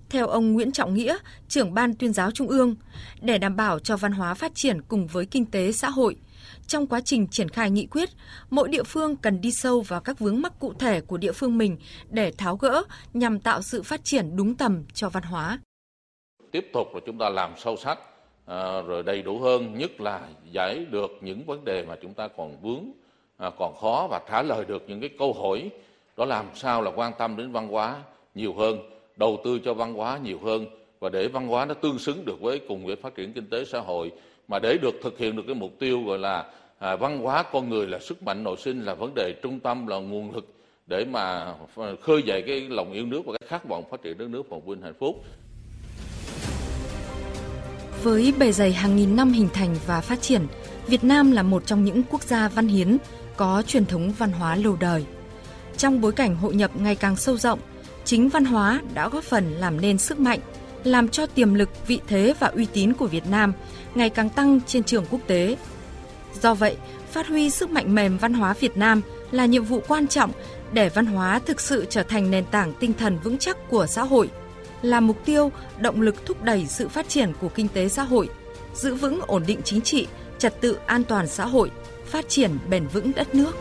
Theo ông Nguyễn Trọng Nghĩa, trưởng ban tuyên giáo Trung ương, để đảm bảo cho văn hóa phát triển cùng với kinh tế xã hội – trong quá trình triển khai nghị quyết, mỗi địa phương cần đi sâu vào các vướng mắc cụ thể của địa phương mình để tháo gỡ nhằm tạo sự phát triển đúng tầm cho văn hóa. Tiếp tục là chúng ta làm sâu sắc à, rồi đầy đủ hơn, nhất là giải được những vấn đề mà chúng ta còn vướng, à, còn khó và trả lời được những cái câu hỏi đó làm sao là quan tâm đến văn hóa nhiều hơn, đầu tư cho văn hóa nhiều hơn và để văn hóa nó tương xứng được với cùng với phát triển kinh tế xã hội mà để được thực hiện được cái mục tiêu gọi là à, văn hóa con người là sức mạnh nội sinh là vấn đề trung tâm là nguồn lực để mà à, khơi dậy cái lòng yêu nước và cái khát vọng phát triển đất nước phồn vinh hạnh phúc. Với bề dày hàng nghìn năm hình thành và phát triển, Việt Nam là một trong những quốc gia văn hiến có truyền thống văn hóa lâu đời. Trong bối cảnh hội nhập ngày càng sâu rộng, chính văn hóa đã góp phần làm nên sức mạnh, làm cho tiềm lực, vị thế và uy tín của Việt Nam ngày càng tăng trên trường quốc tế. Do vậy, phát huy sức mạnh mềm văn hóa Việt Nam là nhiệm vụ quan trọng để văn hóa thực sự trở thành nền tảng tinh thần vững chắc của xã hội, là mục tiêu, động lực thúc đẩy sự phát triển của kinh tế xã hội, giữ vững ổn định chính trị, trật tự an toàn xã hội, phát triển bền vững đất nước.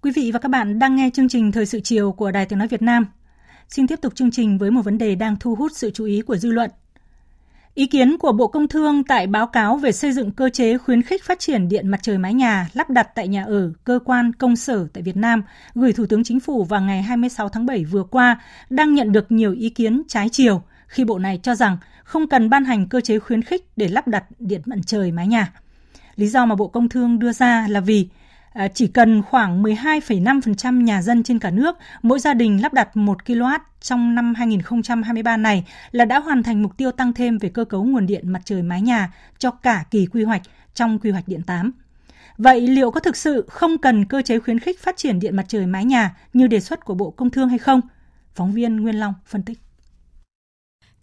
Quý vị và các bạn đang nghe chương trình Thời sự chiều của Đài Tiếng Nói Việt Nam. Xin tiếp tục chương trình với một vấn đề đang thu hút sự chú ý của dư luận. Ý kiến của Bộ Công Thương tại báo cáo về xây dựng cơ chế khuyến khích phát triển điện mặt trời mái nhà lắp đặt tại nhà ở, cơ quan, công sở tại Việt Nam gửi Thủ tướng Chính phủ vào ngày 26 tháng 7 vừa qua đang nhận được nhiều ý kiến trái chiều khi Bộ này cho rằng không cần ban hành cơ chế khuyến khích để lắp đặt điện mặt trời mái nhà. Lý do mà Bộ Công Thương đưa ra là vì À, chỉ cần khoảng 12,5% nhà dân trên cả nước, mỗi gia đình lắp đặt 1 kW trong năm 2023 này là đã hoàn thành mục tiêu tăng thêm về cơ cấu nguồn điện mặt trời mái nhà cho cả kỳ quy hoạch trong quy hoạch điện 8. Vậy liệu có thực sự không cần cơ chế khuyến khích phát triển điện mặt trời mái nhà như đề xuất của Bộ Công Thương hay không? Phóng viên Nguyên Long phân tích.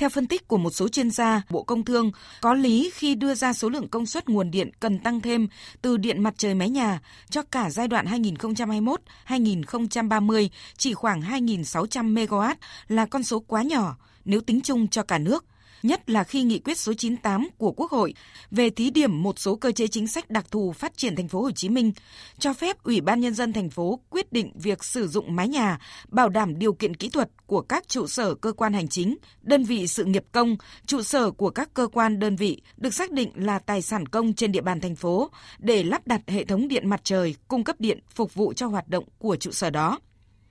Theo phân tích của một số chuyên gia, Bộ Công Thương có lý khi đưa ra số lượng công suất nguồn điện cần tăng thêm từ điện mặt trời mái nhà cho cả giai đoạn 2021-2030 chỉ khoảng 2.600 MW là con số quá nhỏ nếu tính chung cho cả nước nhất là khi nghị quyết số 98 của Quốc hội về thí điểm một số cơ chế chính sách đặc thù phát triển thành phố Hồ Chí Minh cho phép Ủy ban nhân dân thành phố quyết định việc sử dụng mái nhà bảo đảm điều kiện kỹ thuật của các trụ sở cơ quan hành chính, đơn vị sự nghiệp công, trụ sở của các cơ quan đơn vị được xác định là tài sản công trên địa bàn thành phố để lắp đặt hệ thống điện mặt trời cung cấp điện phục vụ cho hoạt động của trụ sở đó.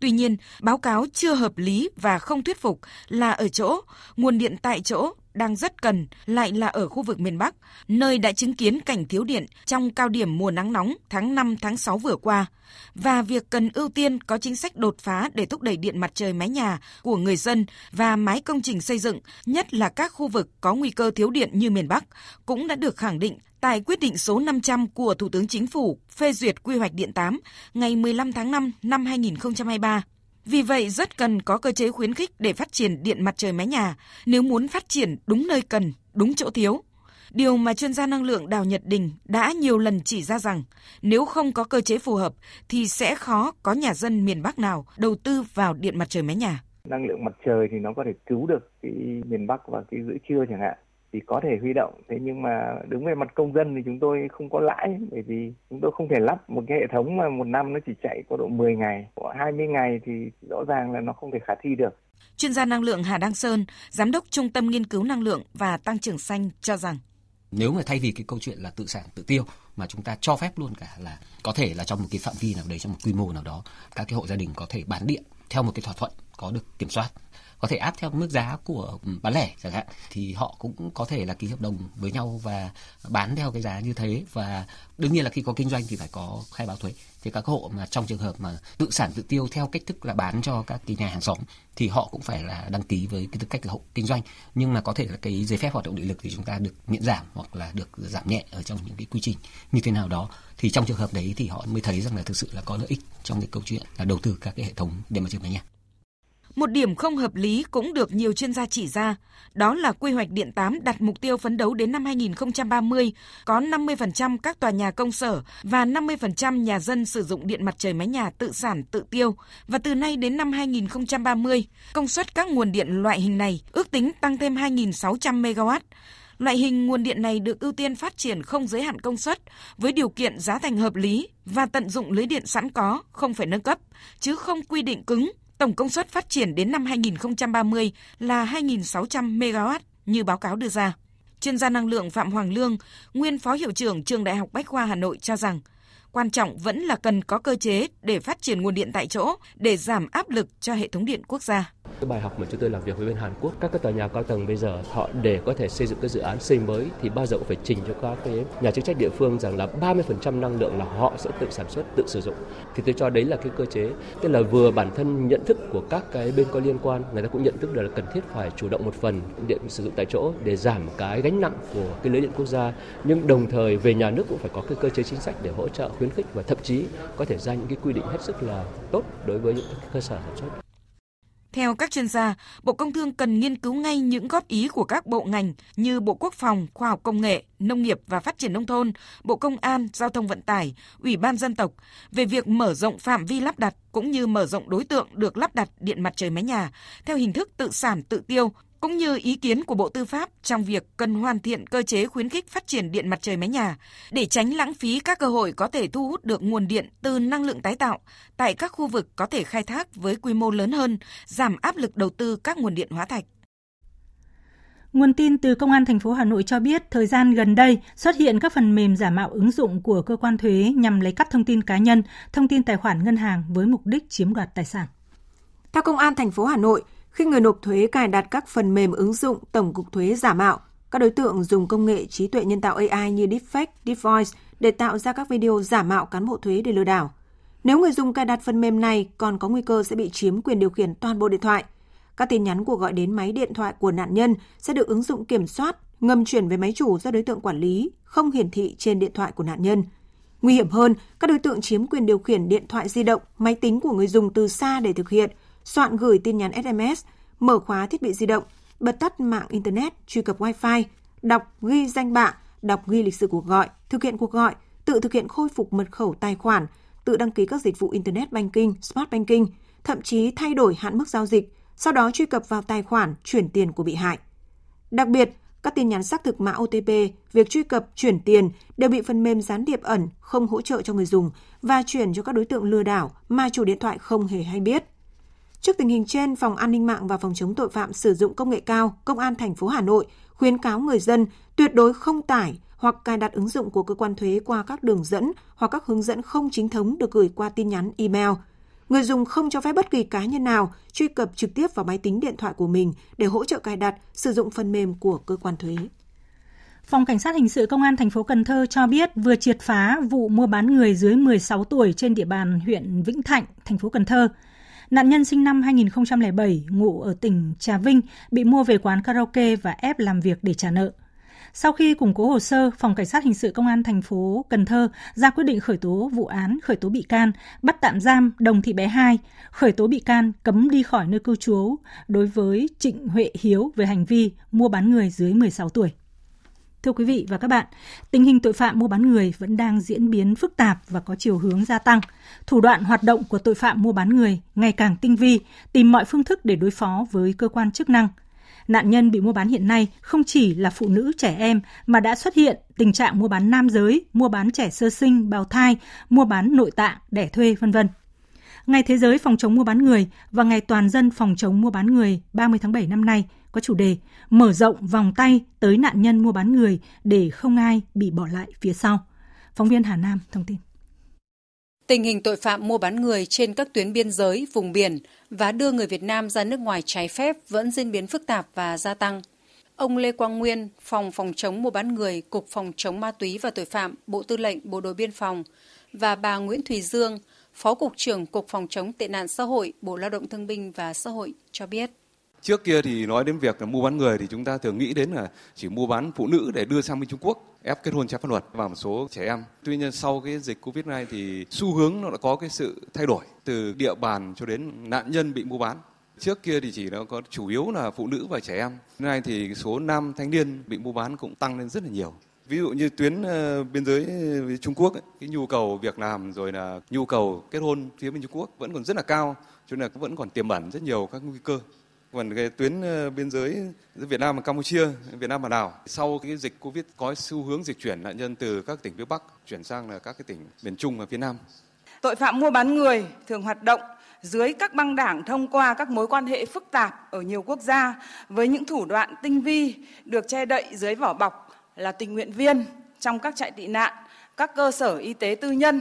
Tuy nhiên, báo cáo chưa hợp lý và không thuyết phục là ở chỗ nguồn điện tại chỗ đang rất cần lại là ở khu vực miền Bắc, nơi đã chứng kiến cảnh thiếu điện trong cao điểm mùa nắng nóng tháng 5 tháng 6 vừa qua và việc cần ưu tiên có chính sách đột phá để thúc đẩy điện mặt trời mái nhà của người dân và mái công trình xây dựng, nhất là các khu vực có nguy cơ thiếu điện như miền Bắc, cũng đã được khẳng định tại quyết định số 500 của Thủ tướng Chính phủ phê duyệt quy hoạch điện 8 ngày 15 tháng 5 năm 2023. Vì vậy rất cần có cơ chế khuyến khích để phát triển điện mặt trời mái nhà nếu muốn phát triển đúng nơi cần, đúng chỗ thiếu. Điều mà chuyên gia năng lượng Đào Nhật Đình đã nhiều lần chỉ ra rằng nếu không có cơ chế phù hợp thì sẽ khó có nhà dân miền Bắc nào đầu tư vào điện mặt trời mái nhà. Năng lượng mặt trời thì nó có thể cứu được cái miền Bắc và cái giữa trưa chẳng hạn thì có thể huy động. Thế nhưng mà đứng về mặt công dân thì chúng tôi không có lãi bởi vì chúng tôi không thể lắp một cái hệ thống mà một năm nó chỉ chạy có độ 10 ngày hoặc 20 ngày thì rõ ràng là nó không thể khả thi được. Chuyên gia năng lượng Hà Đăng Sơn giám đốc trung tâm nghiên cứu năng lượng và tăng trưởng xanh cho rằng nếu mà thay vì cái câu chuyện là tự sản tự tiêu mà chúng ta cho phép luôn cả là có thể là trong một cái phạm vi nào đấy trong một quy mô nào đó các cái hộ gia đình có thể bán điện theo một cái thỏa thuận có được kiểm soát có thể áp theo mức giá của bán lẻ chẳng hạn, thì họ cũng có thể là ký hợp đồng với nhau và bán theo cái giá như thế. Và đương nhiên là khi có kinh doanh thì phải có khai báo thuế. Thì các hộ mà trong trường hợp mà tự sản tự tiêu theo cách thức là bán cho các cái nhà hàng xóm thì họ cũng phải là đăng ký với cái tư cách là hộ kinh doanh. Nhưng mà có thể là cái giấy phép hoạt động địa lực thì chúng ta được miễn giảm hoặc là được giảm nhẹ ở trong những cái quy trình như thế nào đó. Thì trong trường hợp đấy thì họ mới thấy rằng là thực sự là có lợi ích trong cái câu chuyện là đầu tư các cái hệ thống điện mặt trời mái nhà. Một điểm không hợp lý cũng được nhiều chuyên gia chỉ ra, đó là quy hoạch điện 8 đặt mục tiêu phấn đấu đến năm 2030 có 50% các tòa nhà công sở và 50% nhà dân sử dụng điện mặt trời mái nhà tự sản tự tiêu và từ nay đến năm 2030, công suất các nguồn điện loại hình này ước tính tăng thêm 2.600 MW. Loại hình nguồn điện này được ưu tiên phát triển không giới hạn công suất với điều kiện giá thành hợp lý và tận dụng lưới điện sẵn có, không phải nâng cấp, chứ không quy định cứng Tổng công suất phát triển đến năm 2030 là 2.600 MW như báo cáo đưa ra. Chuyên gia năng lượng Phạm Hoàng Lương, nguyên phó hiệu trưởng trường Đại học Bách khoa Hà Nội cho rằng, quan trọng vẫn là cần có cơ chế để phát triển nguồn điện tại chỗ để giảm áp lực cho hệ thống điện quốc gia. Cái bài học mà chúng tôi làm việc với bên Hàn Quốc, các cái tòa nhà cao tầng bây giờ họ để có thể xây dựng cái dự án xây mới thì bao giờ cũng phải trình cho các cái nhà chức trách địa phương rằng là 30% năng lượng là họ sẽ tự sản xuất, tự sử dụng. Thì tôi cho đấy là cái cơ chế, tức là vừa bản thân nhận thức của các cái bên có liên quan, người ta cũng nhận thức được là cần thiết phải chủ động một phần điện sử dụng tại chỗ để giảm cái gánh nặng của cái lưới điện quốc gia, nhưng đồng thời về nhà nước cũng phải có cái cơ chế chính sách để hỗ trợ khuyến khích và thậm chí có thể ra những cái quy định hết sức là tốt đối với những cơ sở sản xuất. Theo các chuyên gia, Bộ Công Thương cần nghiên cứu ngay những góp ý của các bộ ngành như Bộ Quốc phòng, Khoa học Công nghệ, Nông nghiệp và Phát triển Nông thôn, Bộ Công an, Giao thông Vận tải, Ủy ban Dân tộc về việc mở rộng phạm vi lắp đặt cũng như mở rộng đối tượng được lắp đặt điện mặt trời mái nhà theo hình thức tự sản tự tiêu cũng như ý kiến của Bộ Tư pháp trong việc cần hoàn thiện cơ chế khuyến khích phát triển điện mặt trời mái nhà để tránh lãng phí các cơ hội có thể thu hút được nguồn điện từ năng lượng tái tạo tại các khu vực có thể khai thác với quy mô lớn hơn, giảm áp lực đầu tư các nguồn điện hóa thạch. Nguồn tin từ Công an thành phố Hà Nội cho biết, thời gian gần đây xuất hiện các phần mềm giả mạo ứng dụng của cơ quan thuế nhằm lấy cắp thông tin cá nhân, thông tin tài khoản ngân hàng với mục đích chiếm đoạt tài sản. Theo Công an thành phố Hà Nội, khi người nộp thuế cài đặt các phần mềm ứng dụng Tổng cục Thuế giả mạo, các đối tượng dùng công nghệ trí tuệ nhân tạo AI như Deepfake, Deepvoice để tạo ra các video giả mạo cán bộ thuế để lừa đảo. Nếu người dùng cài đặt phần mềm này còn có nguy cơ sẽ bị chiếm quyền điều khiển toàn bộ điện thoại. Các tin nhắn của gọi đến máy điện thoại của nạn nhân sẽ được ứng dụng kiểm soát, ngầm chuyển về máy chủ do đối tượng quản lý, không hiển thị trên điện thoại của nạn nhân. Nguy hiểm hơn, các đối tượng chiếm quyền điều khiển điện thoại di động, máy tính của người dùng từ xa để thực hiện, soạn gửi tin nhắn SMS, mở khóa thiết bị di động, bật tắt mạng Internet, truy cập Wi-Fi, đọc ghi danh bạ, đọc ghi lịch sử cuộc gọi, thực hiện cuộc gọi, tự thực hiện khôi phục mật khẩu tài khoản, tự đăng ký các dịch vụ Internet Banking, Smart Banking, thậm chí thay đổi hạn mức giao dịch, sau đó truy cập vào tài khoản chuyển tiền của bị hại. Đặc biệt, các tin nhắn xác thực mã OTP, việc truy cập, chuyển tiền đều bị phần mềm gián điệp ẩn không hỗ trợ cho người dùng và chuyển cho các đối tượng lừa đảo mà chủ điện thoại không hề hay biết. Trước tình hình trên, Phòng An ninh mạng và Phòng chống tội phạm sử dụng công nghệ cao, Công an thành phố Hà Nội khuyến cáo người dân tuyệt đối không tải hoặc cài đặt ứng dụng của cơ quan thuế qua các đường dẫn hoặc các hướng dẫn không chính thống được gửi qua tin nhắn email. Người dùng không cho phép bất kỳ cá nhân nào truy cập trực tiếp vào máy tính điện thoại của mình để hỗ trợ cài đặt, sử dụng phần mềm của cơ quan thuế. Phòng Cảnh sát Hình sự Công an thành phố Cần Thơ cho biết vừa triệt phá vụ mua bán người dưới 16 tuổi trên địa bàn huyện Vĩnh Thạnh, thành phố Cần Thơ. Nạn nhân sinh năm 2007, ngụ ở tỉnh Trà Vinh, bị mua về quán karaoke và ép làm việc để trả nợ. Sau khi củng cố hồ sơ, Phòng Cảnh sát Hình sự Công an thành phố Cần Thơ ra quyết định khởi tố vụ án, khởi tố bị can, bắt tạm giam Đồng Thị Bé Hai, khởi tố bị can, cấm đi khỏi nơi cư trú đối với Trịnh Huệ Hiếu về hành vi mua bán người dưới 16 tuổi. Thưa quý vị và các bạn, tình hình tội phạm mua bán người vẫn đang diễn biến phức tạp và có chiều hướng gia tăng. Thủ đoạn hoạt động của tội phạm mua bán người ngày càng tinh vi, tìm mọi phương thức để đối phó với cơ quan chức năng. Nạn nhân bị mua bán hiện nay không chỉ là phụ nữ trẻ em mà đã xuất hiện tình trạng mua bán nam giới, mua bán trẻ sơ sinh, bào thai, mua bán nội tạng, đẻ thuê, vân vân. Ngày Thế giới phòng chống mua bán người và Ngày Toàn dân phòng chống mua bán người 30 tháng 7 năm nay có chủ đề mở rộng vòng tay tới nạn nhân mua bán người để không ai bị bỏ lại phía sau. Phóng viên Hà Nam thông tin. Tình hình tội phạm mua bán người trên các tuyến biên giới, vùng biển và đưa người Việt Nam ra nước ngoài trái phép vẫn diễn biến phức tạp và gia tăng. Ông Lê Quang Nguyên, Phòng Phòng chống mua bán người, Cục Phòng chống ma túy và tội phạm, Bộ Tư lệnh Bộ đội Biên phòng và bà Nguyễn Thùy Dương, Phó Cục trưởng Cục Phòng chống tệ nạn xã hội, Bộ Lao động Thương binh và Xã hội cho biết. Trước kia thì nói đến việc là mua bán người thì chúng ta thường nghĩ đến là chỉ mua bán phụ nữ để đưa sang bên Trung Quốc ép kết hôn trái pháp luật và một số trẻ em. Tuy nhiên sau cái dịch Covid này thì xu hướng nó đã có cái sự thay đổi từ địa bàn cho đến nạn nhân bị mua bán. Trước kia thì chỉ nó có chủ yếu là phụ nữ và trẻ em. Nay thì số nam thanh niên bị mua bán cũng tăng lên rất là nhiều. Ví dụ như tuyến uh, biên giới ờ, với Trung Quốc, ấy, cái nhu cầu việc làm rồi là nhu cầu kết hôn phía bên Trung Quốc vẫn còn rất là cao, cho nên là vẫn còn tiềm ẩn rất nhiều các nguy cơ. Còn cái tuyến ờ, biên giới giữa Việt Nam và Campuchia, Việt Nam và Lào, sau cái dịch Covid có xu hướng dịch chuyển nạn nhân từ các tỉnh phía Bắc chuyển sang là các cái tỉnh miền Trung và phía Nam. Tội phạm mua bán người thường hoạt động dưới các băng đảng thông qua các mối quan hệ phức tạp ở nhiều quốc gia với những thủ đoạn tinh vi được che đậy dưới vỏ bọc là tình nguyện viên trong các trại tị nạn, các cơ sở y tế tư nhân,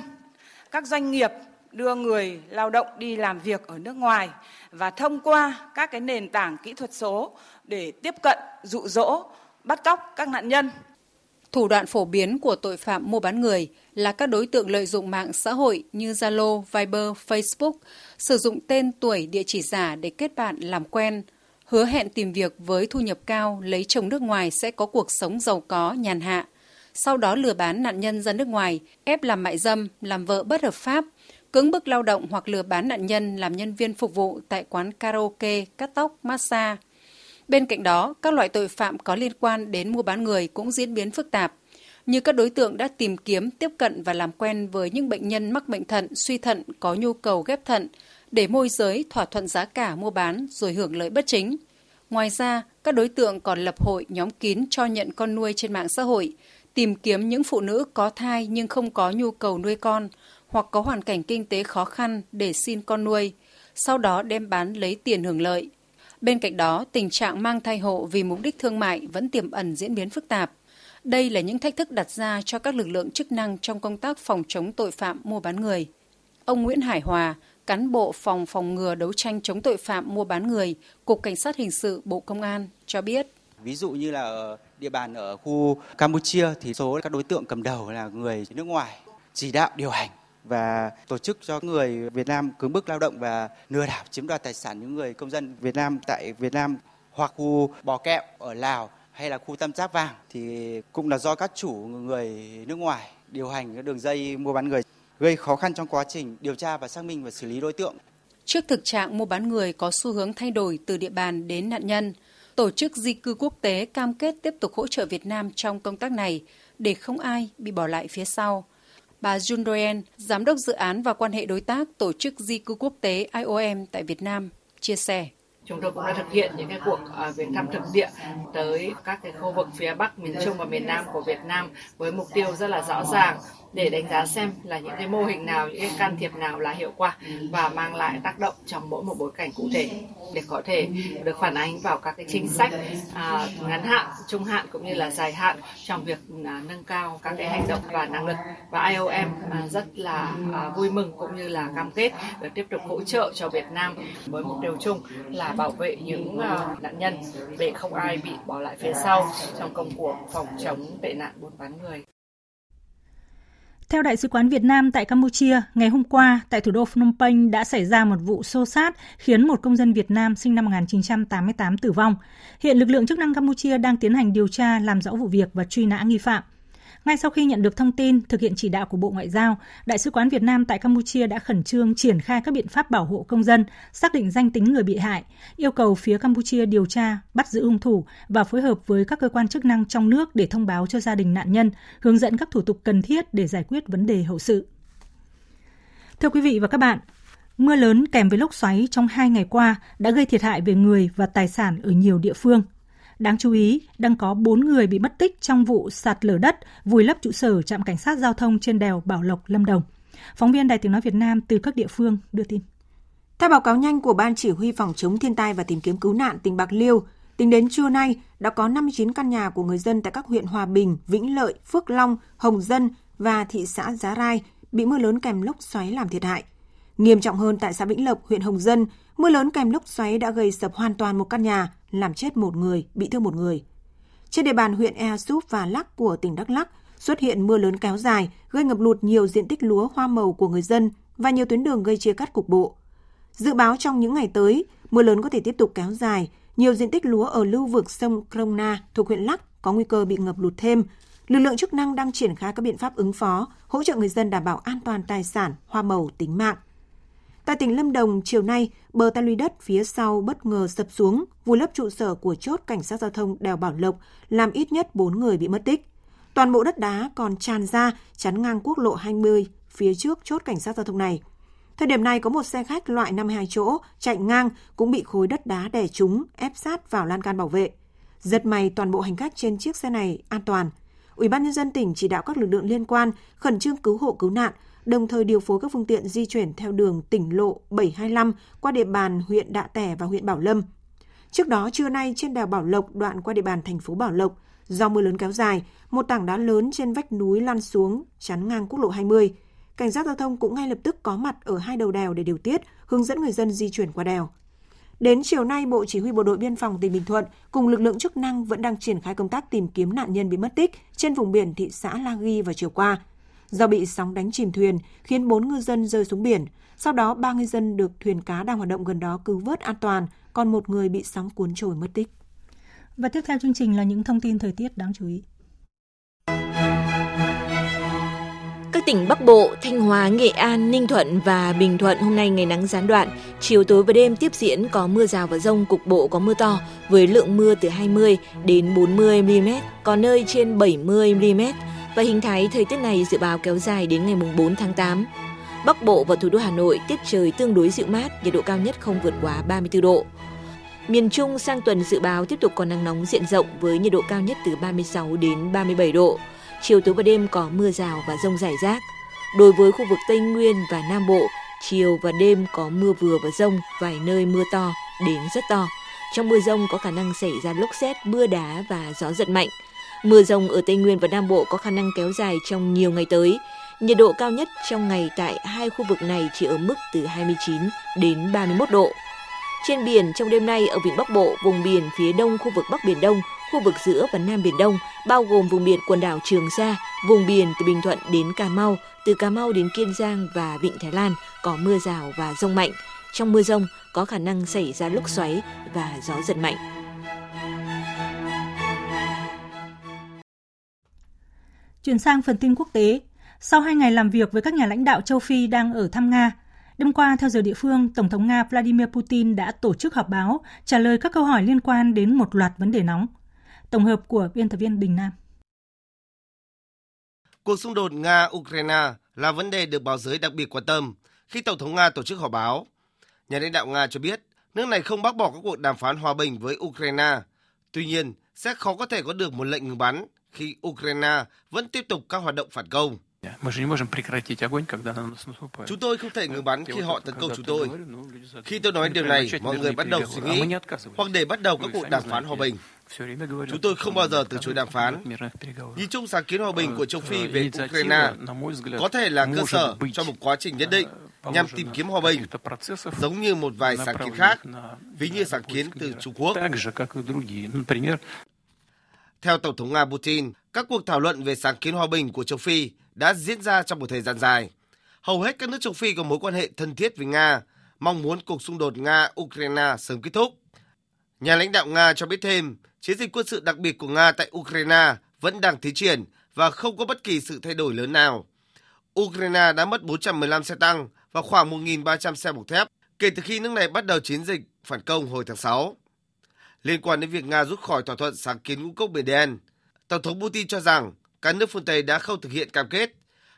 các doanh nghiệp đưa người lao động đi làm việc ở nước ngoài và thông qua các cái nền tảng kỹ thuật số để tiếp cận, dụ dỗ, bắt cóc các nạn nhân. Thủ đoạn phổ biến của tội phạm mua bán người là các đối tượng lợi dụng mạng xã hội như Zalo, Viber, Facebook, sử dụng tên tuổi địa chỉ giả để kết bạn làm quen, hứa hẹn tìm việc với thu nhập cao, lấy chồng nước ngoài sẽ có cuộc sống giàu có, nhàn hạ. Sau đó lừa bán nạn nhân ra nước ngoài, ép làm mại dâm, làm vợ bất hợp pháp, cưỡng bức lao động hoặc lừa bán nạn nhân làm nhân viên phục vụ tại quán karaoke, cắt tóc, massage. Bên cạnh đó, các loại tội phạm có liên quan đến mua bán người cũng diễn biến phức tạp, như các đối tượng đã tìm kiếm, tiếp cận và làm quen với những bệnh nhân mắc bệnh thận, suy thận có nhu cầu ghép thận để môi giới thỏa thuận giá cả mua bán rồi hưởng lợi bất chính. Ngoài ra, các đối tượng còn lập hội nhóm kín cho nhận con nuôi trên mạng xã hội, tìm kiếm những phụ nữ có thai nhưng không có nhu cầu nuôi con hoặc có hoàn cảnh kinh tế khó khăn để xin con nuôi, sau đó đem bán lấy tiền hưởng lợi. Bên cạnh đó, tình trạng mang thai hộ vì mục đích thương mại vẫn tiềm ẩn diễn biến phức tạp. Đây là những thách thức đặt ra cho các lực lượng chức năng trong công tác phòng chống tội phạm mua bán người. Ông Nguyễn Hải Hòa, cán bộ phòng phòng ngừa đấu tranh chống tội phạm mua bán người, Cục Cảnh sát Hình sự Bộ Công an cho biết. Ví dụ như là ở địa bàn ở khu Campuchia thì số các đối tượng cầm đầu là người nước ngoài chỉ đạo điều hành và tổ chức cho người Việt Nam cưỡng bức lao động và lừa đảo chiếm đoạt tài sản những người công dân Việt Nam tại Việt Nam hoặc khu bò kẹo ở Lào hay là khu tam giác vàng thì cũng là do các chủ người nước ngoài điều hành cái đường dây mua bán người gây khó khăn trong quá trình điều tra và xác minh và xử lý đối tượng. Trước thực trạng mua bán người có xu hướng thay đổi từ địa bàn đến nạn nhân, Tổ chức Di cư Quốc tế cam kết tiếp tục hỗ trợ Việt Nam trong công tác này để không ai bị bỏ lại phía sau. Bà Jun Doyen, Giám đốc dự án và quan hệ đối tác Tổ chức Di cư Quốc tế IOM tại Việt Nam, chia sẻ. Chúng tôi cũng đã thực hiện những cái cuộc uh, viếng thăm thực địa tới các cái khu vực phía Bắc, miền Trung và miền Nam của Việt Nam với mục tiêu rất là rõ ràng để đánh giá xem là những cái mô hình nào, những cái can thiệp nào là hiệu quả và mang lại tác động trong mỗi một bối cảnh cụ thể để có thể được phản ánh vào các cái chính sách à, ngắn hạn, trung hạn cũng như là dài hạn trong việc à, nâng cao các cái hành động và năng lực và IOM à, rất là à, vui mừng cũng như là cam kết để tiếp tục hỗ trợ cho Việt Nam với mục tiêu chung là bảo vệ những à, nạn nhân để không ai bị bỏ lại phía sau trong công cuộc phòng chống tệ nạn buôn bán người. Theo Đại sứ quán Việt Nam tại Campuchia, ngày hôm qua tại thủ đô Phnom Penh đã xảy ra một vụ xô xát khiến một công dân Việt Nam sinh năm 1988 tử vong. Hiện lực lượng chức năng Campuchia đang tiến hành điều tra làm rõ vụ việc và truy nã nghi phạm. Ngay sau khi nhận được thông tin thực hiện chỉ đạo của Bộ Ngoại giao, Đại sứ quán Việt Nam tại Campuchia đã khẩn trương triển khai các biện pháp bảo hộ công dân, xác định danh tính người bị hại, yêu cầu phía Campuchia điều tra, bắt giữ hung thủ và phối hợp với các cơ quan chức năng trong nước để thông báo cho gia đình nạn nhân, hướng dẫn các thủ tục cần thiết để giải quyết vấn đề hậu sự. Thưa quý vị và các bạn, mưa lớn kèm với lốc xoáy trong hai ngày qua đã gây thiệt hại về người và tài sản ở nhiều địa phương. Đáng chú ý, đang có 4 người bị mất tích trong vụ sạt lở đất vùi lấp trụ sở trạm cảnh sát giao thông trên đèo Bảo Lộc, Lâm Đồng. Phóng viên Đài Tiếng Nói Việt Nam từ các địa phương đưa tin. Theo báo cáo nhanh của Ban Chỉ huy Phòng chống thiên tai và tìm kiếm cứu nạn tỉnh Bạc Liêu, tính đến trưa nay đã có 59 căn nhà của người dân tại các huyện Hòa Bình, Vĩnh Lợi, Phước Long, Hồng Dân và thị xã Giá Rai bị mưa lớn kèm lốc xoáy làm thiệt hại. Nghiêm trọng hơn tại xã Vĩnh Lộc, huyện Hồng Dân, mưa lớn kèm lốc xoáy đã gây sập hoàn toàn một căn nhà, làm chết một người, bị thương một người. Trên địa bàn huyện Ea Súp và Lắc của tỉnh Đắk Lắc xuất hiện mưa lớn kéo dài, gây ngập lụt nhiều diện tích lúa hoa màu của người dân và nhiều tuyến đường gây chia cắt cục bộ. Dự báo trong những ngày tới, mưa lớn có thể tiếp tục kéo dài, nhiều diện tích lúa ở lưu vực sông Krona thuộc huyện Lắc có nguy cơ bị ngập lụt thêm. Lực lượng chức năng đang triển khai các biện pháp ứng phó, hỗ trợ người dân đảm bảo an toàn tài sản, hoa màu, tính mạng. Tại tỉnh Lâm Đồng, chiều nay, bờ ta luy đất phía sau bất ngờ sập xuống, vùi lấp trụ sở của chốt cảnh sát giao thông đèo Bảo Lộc, làm ít nhất 4 người bị mất tích. Toàn bộ đất đá còn tràn ra, chắn ngang quốc lộ 20 phía trước chốt cảnh sát giao thông này. Thời điểm này có một xe khách loại 52 chỗ chạy ngang cũng bị khối đất đá đè trúng, ép sát vào lan can bảo vệ. Giật may toàn bộ hành khách trên chiếc xe này an toàn. Ủy ban nhân dân tỉnh chỉ đạo các lực lượng liên quan khẩn trương cứu hộ cứu nạn, đồng thời điều phối các phương tiện di chuyển theo đường tỉnh lộ 725 qua địa bàn huyện Đạ Tẻ và huyện Bảo Lâm. Trước đó, trưa nay trên đèo Bảo Lộc đoạn qua địa bàn thành phố Bảo Lộc, do mưa lớn kéo dài, một tảng đá lớn trên vách núi lăn xuống, chắn ngang quốc lộ 20. Cảnh sát giao thông cũng ngay lập tức có mặt ở hai đầu đèo để điều tiết, hướng dẫn người dân di chuyển qua đèo. Đến chiều nay, Bộ Chỉ huy Bộ đội Biên phòng tỉnh Bình Thuận cùng lực lượng chức năng vẫn đang triển khai công tác tìm kiếm nạn nhân bị mất tích trên vùng biển thị xã La Ghi vào chiều qua do bị sóng đánh chìm thuyền khiến 4 ngư dân rơi xuống biển. Sau đó, ba ngư dân được thuyền cá đang hoạt động gần đó cứu vớt an toàn, còn một người bị sóng cuốn trôi mất tích. Và tiếp theo chương trình là những thông tin thời tiết đáng chú ý. Các tỉnh Bắc Bộ, Thanh Hóa, Nghệ An, Ninh Thuận và Bình Thuận hôm nay ngày nắng gián đoạn, chiều tối và đêm tiếp diễn có mưa rào và rông, cục bộ có mưa to với lượng mưa từ 20 đến 40 mm, có nơi trên 70 mm và hình thái thời tiết này dự báo kéo dài đến ngày 4 tháng 8. Bắc Bộ và thủ đô Hà Nội tiết trời tương đối dịu mát, nhiệt độ cao nhất không vượt quá 34 độ. Miền Trung sang tuần dự báo tiếp tục có nắng nóng diện rộng với nhiệt độ cao nhất từ 36 đến 37 độ. Chiều tối và đêm có mưa rào và rông rải rác. Đối với khu vực Tây Nguyên và Nam Bộ, chiều và đêm có mưa vừa và rông, vài nơi mưa to đến rất to. Trong mưa rông có khả năng xảy ra lốc xét, mưa đá và gió giật mạnh. Mưa rông ở Tây Nguyên và Nam Bộ có khả năng kéo dài trong nhiều ngày tới. Nhiệt độ cao nhất trong ngày tại hai khu vực này chỉ ở mức từ 29 đến 31 độ. Trên biển trong đêm nay ở vịnh Bắc Bộ, vùng biển phía đông khu vực Bắc Biển Đông, khu vực giữa và Nam Biển Đông, bao gồm vùng biển quần đảo Trường Sa, vùng biển từ Bình Thuận đến Cà Mau, từ Cà Mau đến Kiên Giang và Vịnh Thái Lan có mưa rào và rông mạnh. Trong mưa rông có khả năng xảy ra lốc xoáy và gió giật mạnh. Chuyển sang phần tin quốc tế, sau hai ngày làm việc với các nhà lãnh đạo châu Phi đang ở thăm Nga, đêm qua theo giờ địa phương, Tổng thống Nga Vladimir Putin đã tổ chức họp báo trả lời các câu hỏi liên quan đến một loạt vấn đề nóng. Tổng hợp của biên tập viên Đình Nam. Cuộc xung đột Nga-Ukraine là vấn đề được báo giới đặc biệt quan tâm khi Tổng thống Nga tổ chức họp báo. Nhà lãnh đạo Nga cho biết nước này không bác bỏ các cuộc đàm phán hòa bình với Ukraine. Tuy nhiên, sẽ khó có thể có được một lệnh ngừng bắn khi Ukraine vẫn tiếp tục các hoạt động phản công. Chúng tôi không thể ngừng bắn khi họ tấn công chúng tôi. Khi tôi nói điều này, mọi người bắt đầu suy nghĩ hoặc để bắt đầu các cuộc đàm phán hòa bình. Chúng tôi không bao giờ từ chối đàm phán. Nhìn chung sáng kiến hòa bình của châu Phi về Ukraine có thể là cơ sở cho một quá trình nhất định nhằm tìm kiếm hòa bình, giống như một vài sáng kiến khác, ví như sáng kiến từ Trung Quốc. Theo Tổng thống Nga Putin, các cuộc thảo luận về sáng kiến hòa bình của châu Phi đã diễn ra trong một thời gian dài. Hầu hết các nước châu Phi có mối quan hệ thân thiết với Nga, mong muốn cuộc xung đột Nga-Ukraine sớm kết thúc. Nhà lãnh đạo Nga cho biết thêm, chiến dịch quân sự đặc biệt của Nga tại Ukraine vẫn đang tiến triển và không có bất kỳ sự thay đổi lớn nào. Ukraine đã mất 415 xe tăng và khoảng 1.300 xe bọc thép kể từ khi nước này bắt đầu chiến dịch phản công hồi tháng 6. Liên quan đến việc Nga rút khỏi thỏa thuận sáng kiến ngũ cốc Biển Đen, Tổng thống Putin cho rằng các nước phương Tây đã không thực hiện cam kết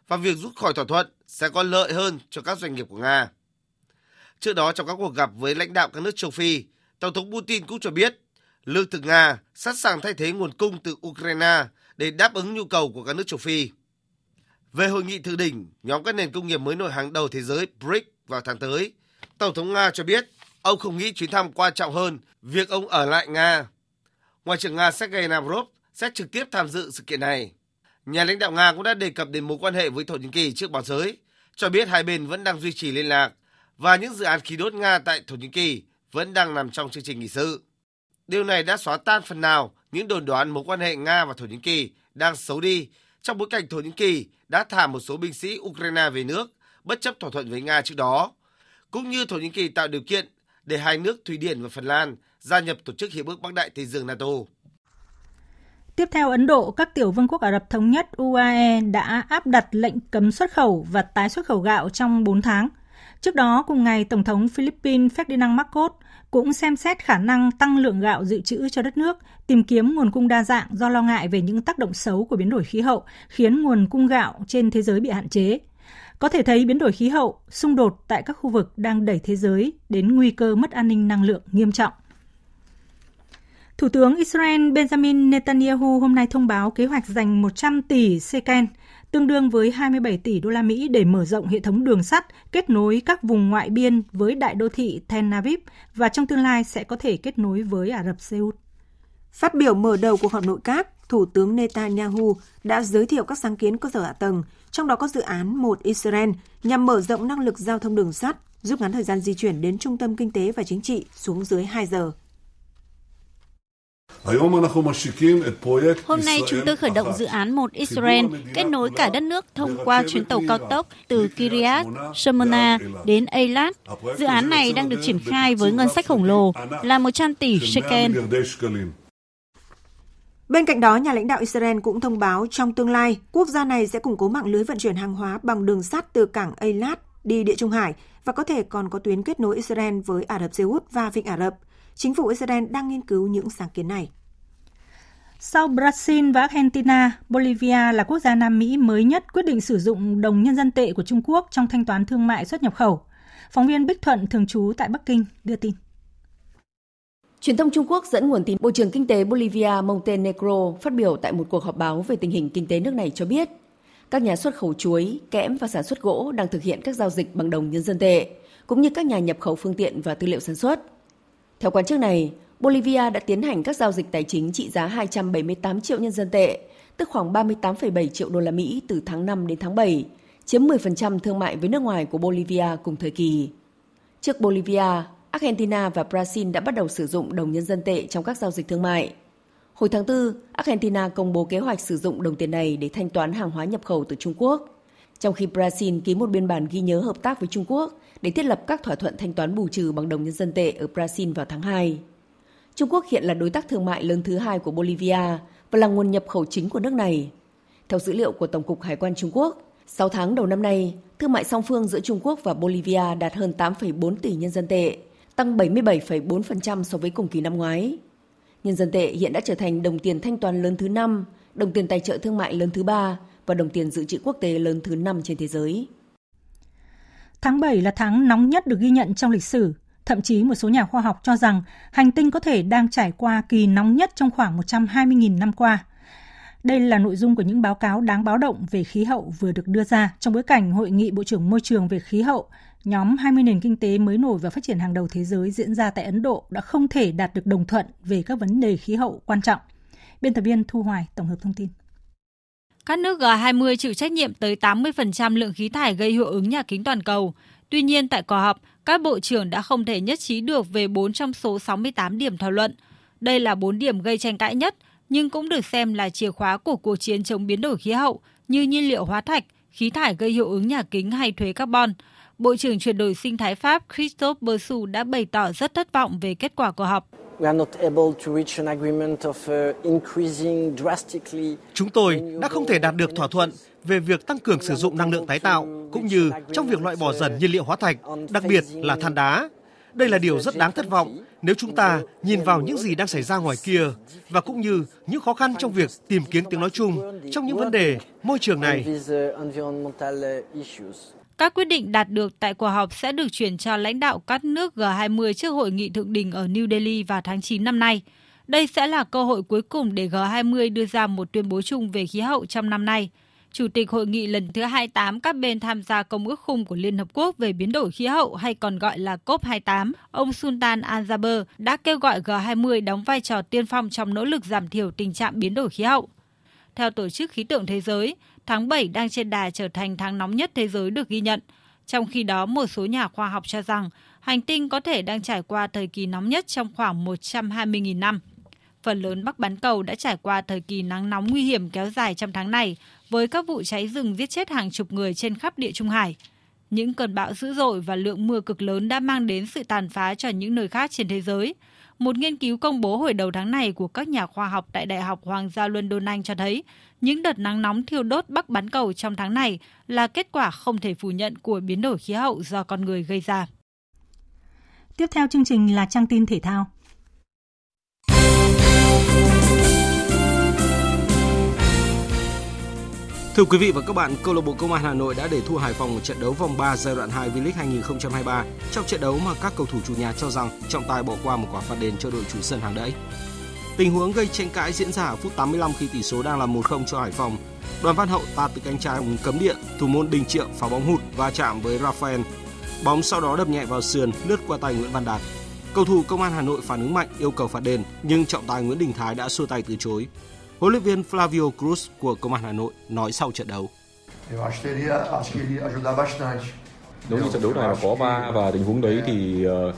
và việc rút khỏi thỏa thuận sẽ có lợi hơn cho các doanh nghiệp của Nga. Trước đó trong các cuộc gặp với lãnh đạo các nước châu Phi, Tổng thống Putin cũng cho biết lương thực Nga sẵn sàng thay thế nguồn cung từ Ukraine để đáp ứng nhu cầu của các nước châu Phi. Về hội nghị thượng đỉnh nhóm các nền công nghiệp mới nổi hàng đầu thế giới BRICS vào tháng tới, Tổng thống Nga cho biết ông không nghĩ chuyến thăm quan trọng hơn việc ông ở lại Nga. Ngoại trưởng Nga Sergei Lavrov sẽ trực tiếp tham dự sự kiện này. Nhà lãnh đạo Nga cũng đã đề cập đến mối quan hệ với Thổ Nhĩ Kỳ trước báo giới, cho biết hai bên vẫn đang duy trì liên lạc và những dự án khí đốt Nga tại Thổ Nhĩ Kỳ vẫn đang nằm trong chương trình nghị sự. Điều này đã xóa tan phần nào những đồn đoán mối quan hệ Nga và Thổ Nhĩ Kỳ đang xấu đi trong bối cảnh Thổ Nhĩ Kỳ đã thả một số binh sĩ Ukraine về nước bất chấp thỏa thuận với Nga trước đó, cũng như Thổ Nhĩ Kỳ tạo điều kiện để hai nước Thụy Điển và Phần Lan gia nhập Tổ chức Hiệp ước Bắc Đại Tây Dương NATO. Tiếp theo Ấn Độ, các tiểu vương quốc Ả Rập Thống Nhất UAE đã áp đặt lệnh cấm xuất khẩu và tái xuất khẩu gạo trong 4 tháng. Trước đó, cùng ngày, Tổng thống Philippines Ferdinand Marcos cũng xem xét khả năng tăng lượng gạo dự trữ cho đất nước, tìm kiếm nguồn cung đa dạng do lo ngại về những tác động xấu của biến đổi khí hậu, khiến nguồn cung gạo trên thế giới bị hạn chế. Có thể thấy biến đổi khí hậu, xung đột tại các khu vực đang đẩy thế giới đến nguy cơ mất an ninh năng lượng nghiêm trọng. Thủ tướng Israel Benjamin Netanyahu hôm nay thông báo kế hoạch dành 100 tỷ seken, tương đương với 27 tỷ đô la Mỹ để mở rộng hệ thống đường sắt kết nối các vùng ngoại biên với đại đô thị Tel Aviv và trong tương lai sẽ có thể kết nối với Ả Rập Xê Út. Phát biểu mở đầu cuộc họp nội các, Thủ tướng Netanyahu đã giới thiệu các sáng kiến cơ sở hạ tầng, trong đó có dự án Một Israel nhằm mở rộng năng lực giao thông đường sắt, rút ngắn thời gian di chuyển đến trung tâm kinh tế và chính trị xuống dưới 2 giờ. Hôm nay chúng tôi khởi động dự án Một Israel kết nối cả đất nước thông qua chuyến tàu cao tốc từ Kiryat Shmona đến Eilat. Dự án này đang được triển khai với ngân sách khổng lồ là 100 tỷ shekel. Bên cạnh đó, nhà lãnh đạo Israel cũng thông báo trong tương lai, quốc gia này sẽ củng cố mạng lưới vận chuyển hàng hóa bằng đường sắt từ cảng Eilat đi Địa Trung Hải và có thể còn có tuyến kết nối Israel với Ả Rập Xê Út và Vịnh Ả Rập. Chính phủ Israel đang nghiên cứu những sáng kiến này. Sau Brazil và Argentina, Bolivia là quốc gia Nam Mỹ mới nhất quyết định sử dụng đồng nhân dân tệ của Trung Quốc trong thanh toán thương mại xuất nhập khẩu. Phóng viên Bích Thuận thường trú tại Bắc Kinh đưa tin. Truyền thông Trung Quốc dẫn nguồn tin Bộ trưởng Kinh tế Bolivia Montenegro phát biểu tại một cuộc họp báo về tình hình kinh tế nước này cho biết, các nhà xuất khẩu chuối, kẽm và sản xuất gỗ đang thực hiện các giao dịch bằng đồng nhân dân tệ, cũng như các nhà nhập khẩu phương tiện và tư liệu sản xuất. Theo quan chức này, Bolivia đã tiến hành các giao dịch tài chính trị giá 278 triệu nhân dân tệ, tức khoảng 38,7 triệu đô la Mỹ từ tháng 5 đến tháng 7, chiếm 10% thương mại với nước ngoài của Bolivia cùng thời kỳ. Trước Bolivia, Argentina và Brazil đã bắt đầu sử dụng đồng nhân dân tệ trong các giao dịch thương mại. Hồi tháng 4, Argentina công bố kế hoạch sử dụng đồng tiền này để thanh toán hàng hóa nhập khẩu từ Trung Quốc, trong khi Brazil ký một biên bản ghi nhớ hợp tác với Trung Quốc để thiết lập các thỏa thuận thanh toán bù trừ bằng đồng nhân dân tệ ở Brazil vào tháng 2. Trung Quốc hiện là đối tác thương mại lớn thứ hai của Bolivia và là nguồn nhập khẩu chính của nước này. Theo dữ liệu của Tổng cục Hải quan Trung Quốc, 6 tháng đầu năm nay, thương mại song phương giữa Trung Quốc và Bolivia đạt hơn 8,4 tỷ nhân dân tệ, tăng 77,4% so với cùng kỳ năm ngoái. Nhân dân tệ hiện đã trở thành đồng tiền thanh toán lớn thứ 5, đồng tiền tài trợ thương mại lớn thứ 3 và đồng tiền dự trữ quốc tế lớn thứ 5 trên thế giới. Tháng 7 là tháng nóng nhất được ghi nhận trong lịch sử. Thậm chí một số nhà khoa học cho rằng hành tinh có thể đang trải qua kỳ nóng nhất trong khoảng 120.000 năm qua. Đây là nội dung của những báo cáo đáng báo động về khí hậu vừa được đưa ra trong bối cảnh Hội nghị Bộ trưởng Môi trường về khí hậu, nhóm 20 nền kinh tế mới nổi và phát triển hàng đầu thế giới diễn ra tại Ấn Độ đã không thể đạt được đồng thuận về các vấn đề khí hậu quan trọng. Biên tập viên Thu Hoài tổng hợp thông tin. Các nước G20 chịu trách nhiệm tới 80% lượng khí thải gây hiệu ứng nhà kính toàn cầu. Tuy nhiên, tại cuộc họp, các bộ trưởng đã không thể nhất trí được về 4 trong số 68 điểm thảo luận. Đây là 4 điểm gây tranh cãi nhất, nhưng cũng được xem là chìa khóa của cuộc chiến chống biến đổi khí hậu như nhiên liệu hóa thạch, khí thải gây hiệu ứng nhà kính hay thuế carbon. Bộ trưởng chuyển đổi sinh thái Pháp Christophe Bersu đã bày tỏ rất thất vọng về kết quả của họp. Chúng tôi đã không thể đạt được thỏa thuận về việc tăng cường sử dụng năng lượng tái tạo cũng như trong việc loại bỏ dần nhiên liệu hóa thạch, đặc biệt là than đá. Đây là điều rất đáng thất vọng nếu chúng ta nhìn vào những gì đang xảy ra ngoài kia và cũng như những khó khăn trong việc tìm kiếm tiếng nói chung trong những vấn đề môi trường này. Các quyết định đạt được tại cuộc họp sẽ được chuyển cho lãnh đạo các nước G20 trước hội nghị thượng đỉnh ở New Delhi vào tháng 9 năm nay. Đây sẽ là cơ hội cuối cùng để G20 đưa ra một tuyên bố chung về khí hậu trong năm nay. Chủ tịch hội nghị lần thứ 28 các bên tham gia Công ước khung của Liên Hợp Quốc về biến đổi khí hậu hay còn gọi là COP28, ông Sultan Al-Jaber đã kêu gọi G20 đóng vai trò tiên phong trong nỗ lực giảm thiểu tình trạng biến đổi khí hậu. Theo Tổ chức Khí tượng Thế giới, tháng 7 đang trên đà trở thành tháng nóng nhất thế giới được ghi nhận. Trong khi đó, một số nhà khoa học cho rằng hành tinh có thể đang trải qua thời kỳ nóng nhất trong khoảng 120.000 năm. Phần lớn Bắc bán cầu đã trải qua thời kỳ nắng nóng nguy hiểm kéo dài trong tháng này, với các vụ cháy rừng giết chết hàng chục người trên khắp địa Trung Hải. Những cơn bão dữ dội và lượng mưa cực lớn đã mang đến sự tàn phá cho những nơi khác trên thế giới. Một nghiên cứu công bố hồi đầu tháng này của các nhà khoa học tại Đại học Hoàng gia London Anh cho thấy, những đợt nắng nóng thiêu đốt Bắc bán cầu trong tháng này là kết quả không thể phủ nhận của biến đổi khí hậu do con người gây ra. Tiếp theo chương trình là trang tin thể thao. Thưa quý vị và các bạn, câu lạc bộ Công an Hà Nội đã để thua Hải Phòng ở trận đấu vòng 3 giai đoạn 2 V-League 2023 trong trận đấu mà các cầu thủ chủ nhà cho rằng trọng tài bỏ qua một quả phạt đền cho đội chủ sân hàng đẫy. Tình huống gây tranh cãi diễn ra ở phút 85 khi tỷ số đang là 1-0 cho Hải Phòng. Đoàn Văn Hậu tạt từ cánh trái cấm địa, thủ môn Đình Triệu phá bóng hụt va chạm với Rafael. Bóng sau đó đập nhẹ vào sườn, lướt qua tay Nguyễn Văn Đạt. Cầu thủ Công an Hà Nội phản ứng mạnh yêu cầu phạt đền, nhưng trọng tài Nguyễn Đình Thái đã xua tay từ chối. Huấn luyện viên Flavio Cruz của Công an Hà Nội nói sau trận đấu. Nếu như trận đấu này mà có va và tình huống đấy thì uh,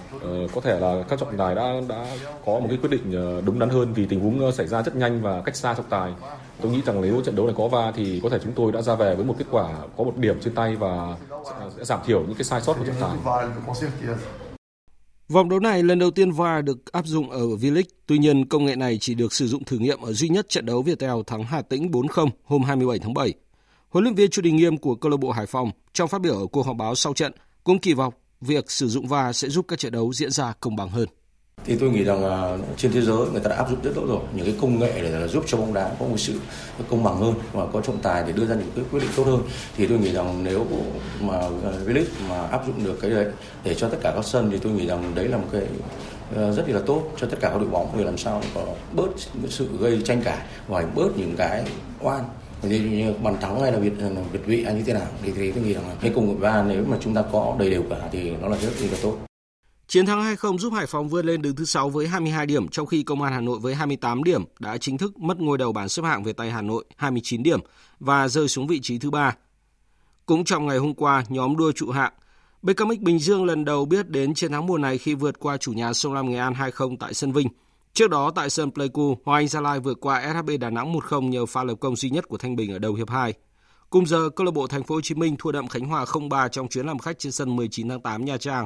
có thể là các trọng tài đã đã có một cái quyết định uh, đúng đắn hơn vì tình huống xảy ra rất nhanh và cách xa trọng tài. Tôi nghĩ rằng nếu trận đấu này có va thì có thể chúng tôi đã ra về với một kết quả có một điểm trên tay và sẽ giảm thiểu những cái sai sót của trọng tài. Vòng đấu này lần đầu tiên VAR được áp dụng ở V-League, tuy nhiên công nghệ này chỉ được sử dụng thử nghiệm ở duy nhất trận đấu Viettel thắng Hà Tĩnh 4-0 hôm 27 tháng 7. Huấn luyện viên Chu Đình Nghiêm của câu lạc bộ Hải Phòng trong phát biểu ở cuộc họp báo sau trận cũng kỳ vọng việc sử dụng VAR sẽ giúp các trận đấu diễn ra công bằng hơn thì tôi nghĩ rằng là trên thế giới người ta đã áp dụng rất tốt rồi. Những cái công nghệ để là giúp cho bóng đá có một sự công bằng hơn và có trọng tài để đưa ra những cái quyết định tốt hơn. Thì tôi nghĩ rằng nếu mà à, V-League mà áp dụng được cái đấy để cho tất cả các sân thì tôi nghĩ rằng đấy là một cái ờ, rất là tốt cho tất cả các đội bóng. Để làm sao có bớt sự gây tranh cãi và bớt những cái oan. Như bàn thắng hay là việt việt ờ, vị hay như thế nào thì, thì tôi nghĩ rằng cái cùng ba nếu mà chúng ta có đầy đều cả thì nó là rất là tốt. Chiến thắng 2-0 giúp Hải Phòng vươn lên đứng thứ 6 với 22 điểm, trong khi Công an Hà Nội với 28 điểm đã chính thức mất ngôi đầu bảng xếp hạng về tay Hà Nội 29 điểm và rơi xuống vị trí thứ 3. Cũng trong ngày hôm qua, nhóm đua trụ hạng BKMX Bình Dương lần đầu biết đến chiến thắng mùa này khi vượt qua chủ nhà Sông Lam Nghệ An 2-0 tại sân Vinh. Trước đó tại sân Pleiku, Hoàng Anh Gia Lai vượt qua SHB Đà Nẵng 1-0 nhờ pha lập công duy nhất của Thanh Bình ở đầu hiệp 2. Cùng giờ, câu lạc bộ Thành phố Hồ Chí Minh thua đậm Khánh Hòa 0-3 trong chuyến làm khách trên sân 19 tháng 8 Nha Trang.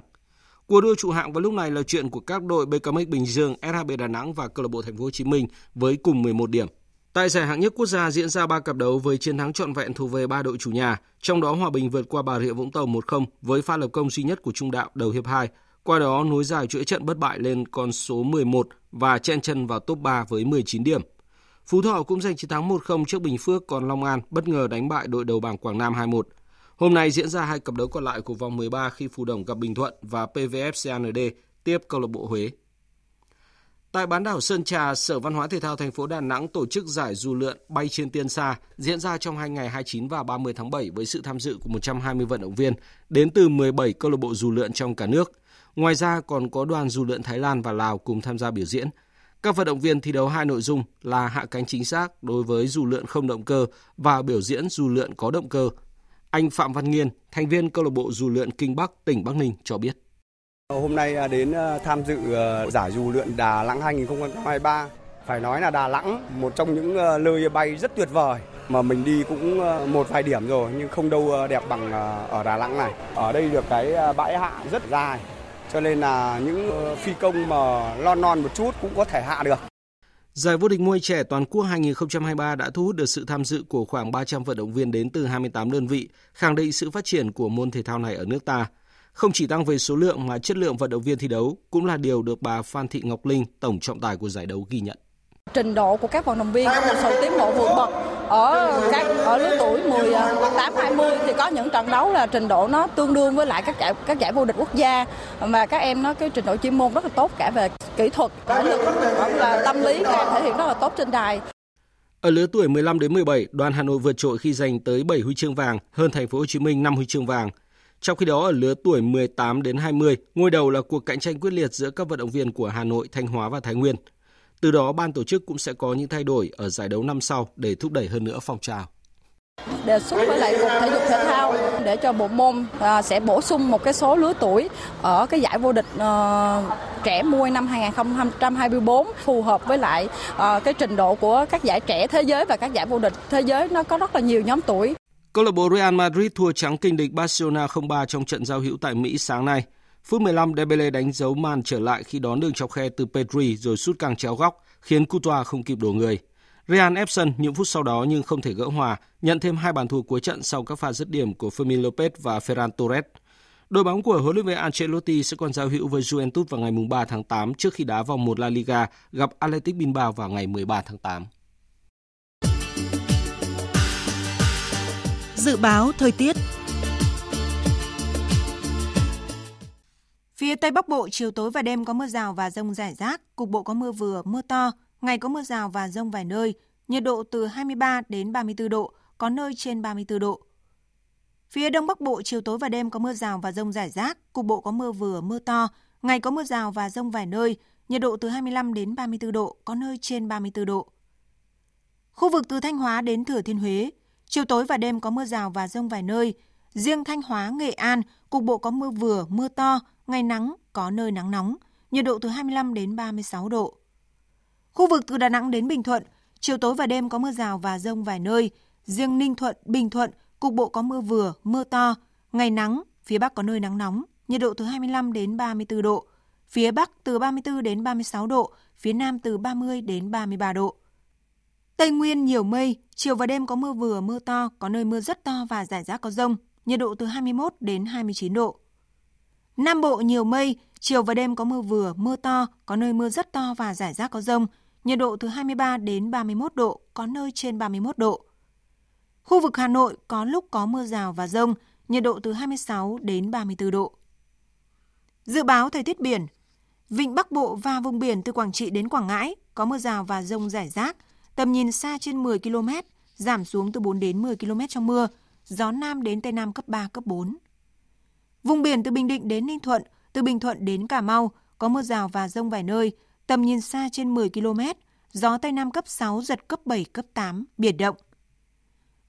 Cuộc đua trụ hạng vào lúc này là chuyện của các đội BKMX Bình Dương, SHB Đà Nẵng và câu lạc bộ Thành phố Hồ Chí Minh với cùng 11 điểm. Tại giải hạng nhất quốc gia diễn ra 3 cặp đấu với chiến thắng trọn vẹn thuộc về ba đội chủ nhà, trong đó Hòa Bình vượt qua Bà Rịa Vũng Tàu 1-0 với pha lập công duy nhất của Trung Đạo đầu hiệp 2, qua đó nối dài chuỗi trận bất bại lên con số 11 và chen chân vào top 3 với 19 điểm. Phú Thọ cũng giành chiến thắng 1-0 trước Bình Phước, còn Long An bất ngờ đánh bại đội đầu bảng Quảng Nam 2-1. Hôm nay diễn ra hai cặp đấu còn lại của vòng 13 khi Phú Đồng gặp Bình Thuận và PVF CAND tiếp câu lạc bộ Huế. Tại bán đảo Sơn Trà, Sở Văn hóa Thể thao thành phố Đà Nẵng tổ chức giải dù lượn bay trên tiên xa diễn ra trong hai ngày 29 và 30 tháng 7 với sự tham dự của 120 vận động viên đến từ 17 câu lạc bộ dù lượn trong cả nước. Ngoài ra còn có đoàn dù lượn Thái Lan và Lào cùng tham gia biểu diễn. Các vận động viên thi đấu hai nội dung là hạ cánh chính xác đối với dù lượn không động cơ và biểu diễn dù lượn có động cơ. Anh Phạm Văn Nghiên, thành viên câu lạc bộ dù lượn Kinh Bắc, tỉnh Bắc Ninh cho biết. Hôm nay à, đến à, tham dự à, giải dù lượn Đà Nẵng 2023. Phải nói là Đà Nẵng một trong những nơi bay rất tuyệt vời mà mình đi cũng một vài điểm rồi nhưng không đâu đẹp bằng ở Đà Nẵng này. Ở đây được cái bãi hạ rất dài cho nên là những phi công mà lon non một chút cũng có thể hạ được. Giải vô địch muay trẻ toàn quốc 2023 đã thu hút được sự tham dự của khoảng 300 vận động viên đến từ 28 đơn vị, khẳng định sự phát triển của môn thể thao này ở nước ta. Không chỉ tăng về số lượng mà chất lượng vận động viên thi đấu cũng là điều được bà Phan Thị Ngọc Linh, tổng trọng tài của giải đấu ghi nhận. Trình độ của các vận động viên có một sự tiến bộ vượt bậc ở các ở lứa tuổi 18 20 à, thì có những trận đấu là trình độ nó tương đương với lại các giải các giải vô địch quốc gia mà các em nó cái trình độ chuyên môn rất là tốt cả về kỹ thuật, thể lực cũng là tâm lý các em thể hiện rất là tốt trên đài. Ở lứa tuổi 15 đến 17, đoàn Hà Nội vượt trội khi giành tới 7 huy chương vàng, hơn thành phố Hồ Chí Minh 5 huy chương vàng. Trong khi đó ở lứa tuổi 18 đến 20, ngôi đầu là cuộc cạnh tranh quyết liệt giữa các vận động viên của Hà Nội, Thanh Hóa và Thái Nguyên. Từ đó ban tổ chức cũng sẽ có những thay đổi ở giải đấu năm sau để thúc đẩy hơn nữa phong trào. Đề xuất với lại Cục Thể dục Thể thao để cho bộ môn à, sẽ bổ sung một cái số lứa tuổi ở cái giải vô địch uh, trẻ mui năm 2024 phù hợp với lại uh, cái trình độ của các giải trẻ thế giới và các giải vô địch thế giới nó có rất là nhiều nhóm tuổi. Câu lạc bộ Real Madrid thua trắng kinh địch Barcelona 0-3 trong trận giao hữu tại Mỹ sáng nay. Phút 15, Dembele đánh dấu màn trở lại khi đón đường chọc khe từ Pedri rồi sút căng chéo góc, khiến Courtois không kịp đổ người. Real ép sân những phút sau đó nhưng không thể gỡ hòa, nhận thêm hai bàn thua cuối trận sau các pha dứt điểm của Fermin Lopez và Ferran Torres. Đội bóng của huấn luyện viên Ancelotti sẽ còn giao hữu với Juventus vào ngày 3 tháng 8 trước khi đá vòng 1 La Liga gặp Athletic Bilbao vào ngày 13 tháng 8. Dự báo thời tiết Phía Tây Bắc Bộ, chiều tối và đêm có mưa rào và rông rải rác, cục bộ có mưa vừa, mưa to, ngày có mưa rào và rông vài nơi, nhiệt độ từ 23 đến 34 độ, có nơi trên 34 độ. Phía Đông Bắc Bộ, chiều tối và đêm có mưa rào và rông rải rác, cục bộ có mưa vừa, mưa to, ngày có mưa rào và rông vài nơi, nhiệt độ từ 25 đến 34 độ, có nơi trên 34 độ. Khu vực từ Thanh Hóa đến Thừa Thiên Huế, chiều tối và đêm có mưa rào và rông vài nơi, riêng Thanh Hóa, Nghệ An, cục bộ có mưa vừa, mưa to, ngày nắng, có nơi nắng nóng, nhiệt độ từ 25 đến 36 độ. Khu vực từ Đà Nẵng đến Bình Thuận, chiều tối và đêm có mưa rào và rông vài nơi. Riêng Ninh Thuận, Bình Thuận, cục bộ có mưa vừa, mưa to. Ngày nắng, phía Bắc có nơi nắng nóng, nhiệt độ từ 25 đến 34 độ. Phía Bắc từ 34 đến 36 độ, phía Nam từ 30 đến 33 độ. Tây Nguyên nhiều mây, chiều và đêm có mưa vừa, mưa to, có nơi mưa rất to và rải rác có rông, nhiệt độ từ 21 đến 29 độ. Nam Bộ nhiều mây, chiều và đêm có mưa vừa, mưa to, có nơi mưa rất to và rải rác có rông, nhiệt độ từ 23 đến 31 độ, có nơi trên 31 độ. Khu vực Hà Nội có lúc có mưa rào và rông, nhiệt độ từ 26 đến 34 độ. Dự báo thời tiết biển, Vịnh Bắc Bộ và vùng biển từ Quảng Trị đến Quảng Ngãi có mưa rào và rông rải rác, tầm nhìn xa trên 10 km, giảm xuống từ 4 đến 10 km trong mưa, gió Nam đến Tây Nam cấp 3, cấp 4. Vùng biển từ Bình Định đến Ninh Thuận, từ Bình Thuận đến Cà Mau có mưa rào và rông vài nơi, tầm nhìn xa trên 10 km, gió Tây Nam cấp 6, giật cấp 7, cấp 8, biển động.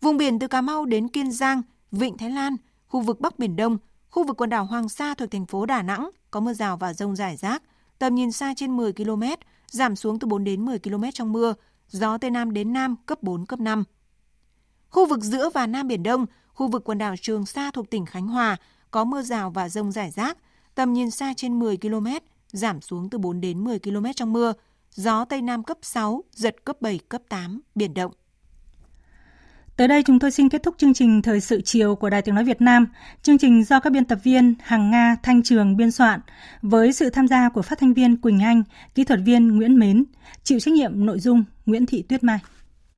Vùng biển từ Cà Mau đến Kiên Giang, Vịnh Thái Lan, khu vực Bắc Biển Đông, khu vực quần đảo Hoàng Sa thuộc thành phố Đà Nẵng có mưa rào và rông rải rác, tầm nhìn xa trên 10 km, giảm xuống từ 4 đến 10 km trong mưa, gió Tây Nam đến Nam cấp 4, cấp 5. Khu vực giữa và Nam Biển Đông, khu vực quần đảo Trường Sa thuộc tỉnh Khánh Hòa có mưa rào và rông rải rác, tầm nhìn xa trên 10 km, giảm xuống từ 4 đến 10 km trong mưa, gió Tây Nam cấp 6, giật cấp 7, cấp 8, biển động. Tới đây chúng tôi xin kết thúc chương trình Thời sự chiều của Đài Tiếng Nói Việt Nam. Chương trình do các biên tập viên Hằng Nga, Thanh Trường biên soạn với sự tham gia của phát thanh viên Quỳnh Anh, kỹ thuật viên Nguyễn Mến, chịu trách nhiệm nội dung Nguyễn Thị Tuyết Mai.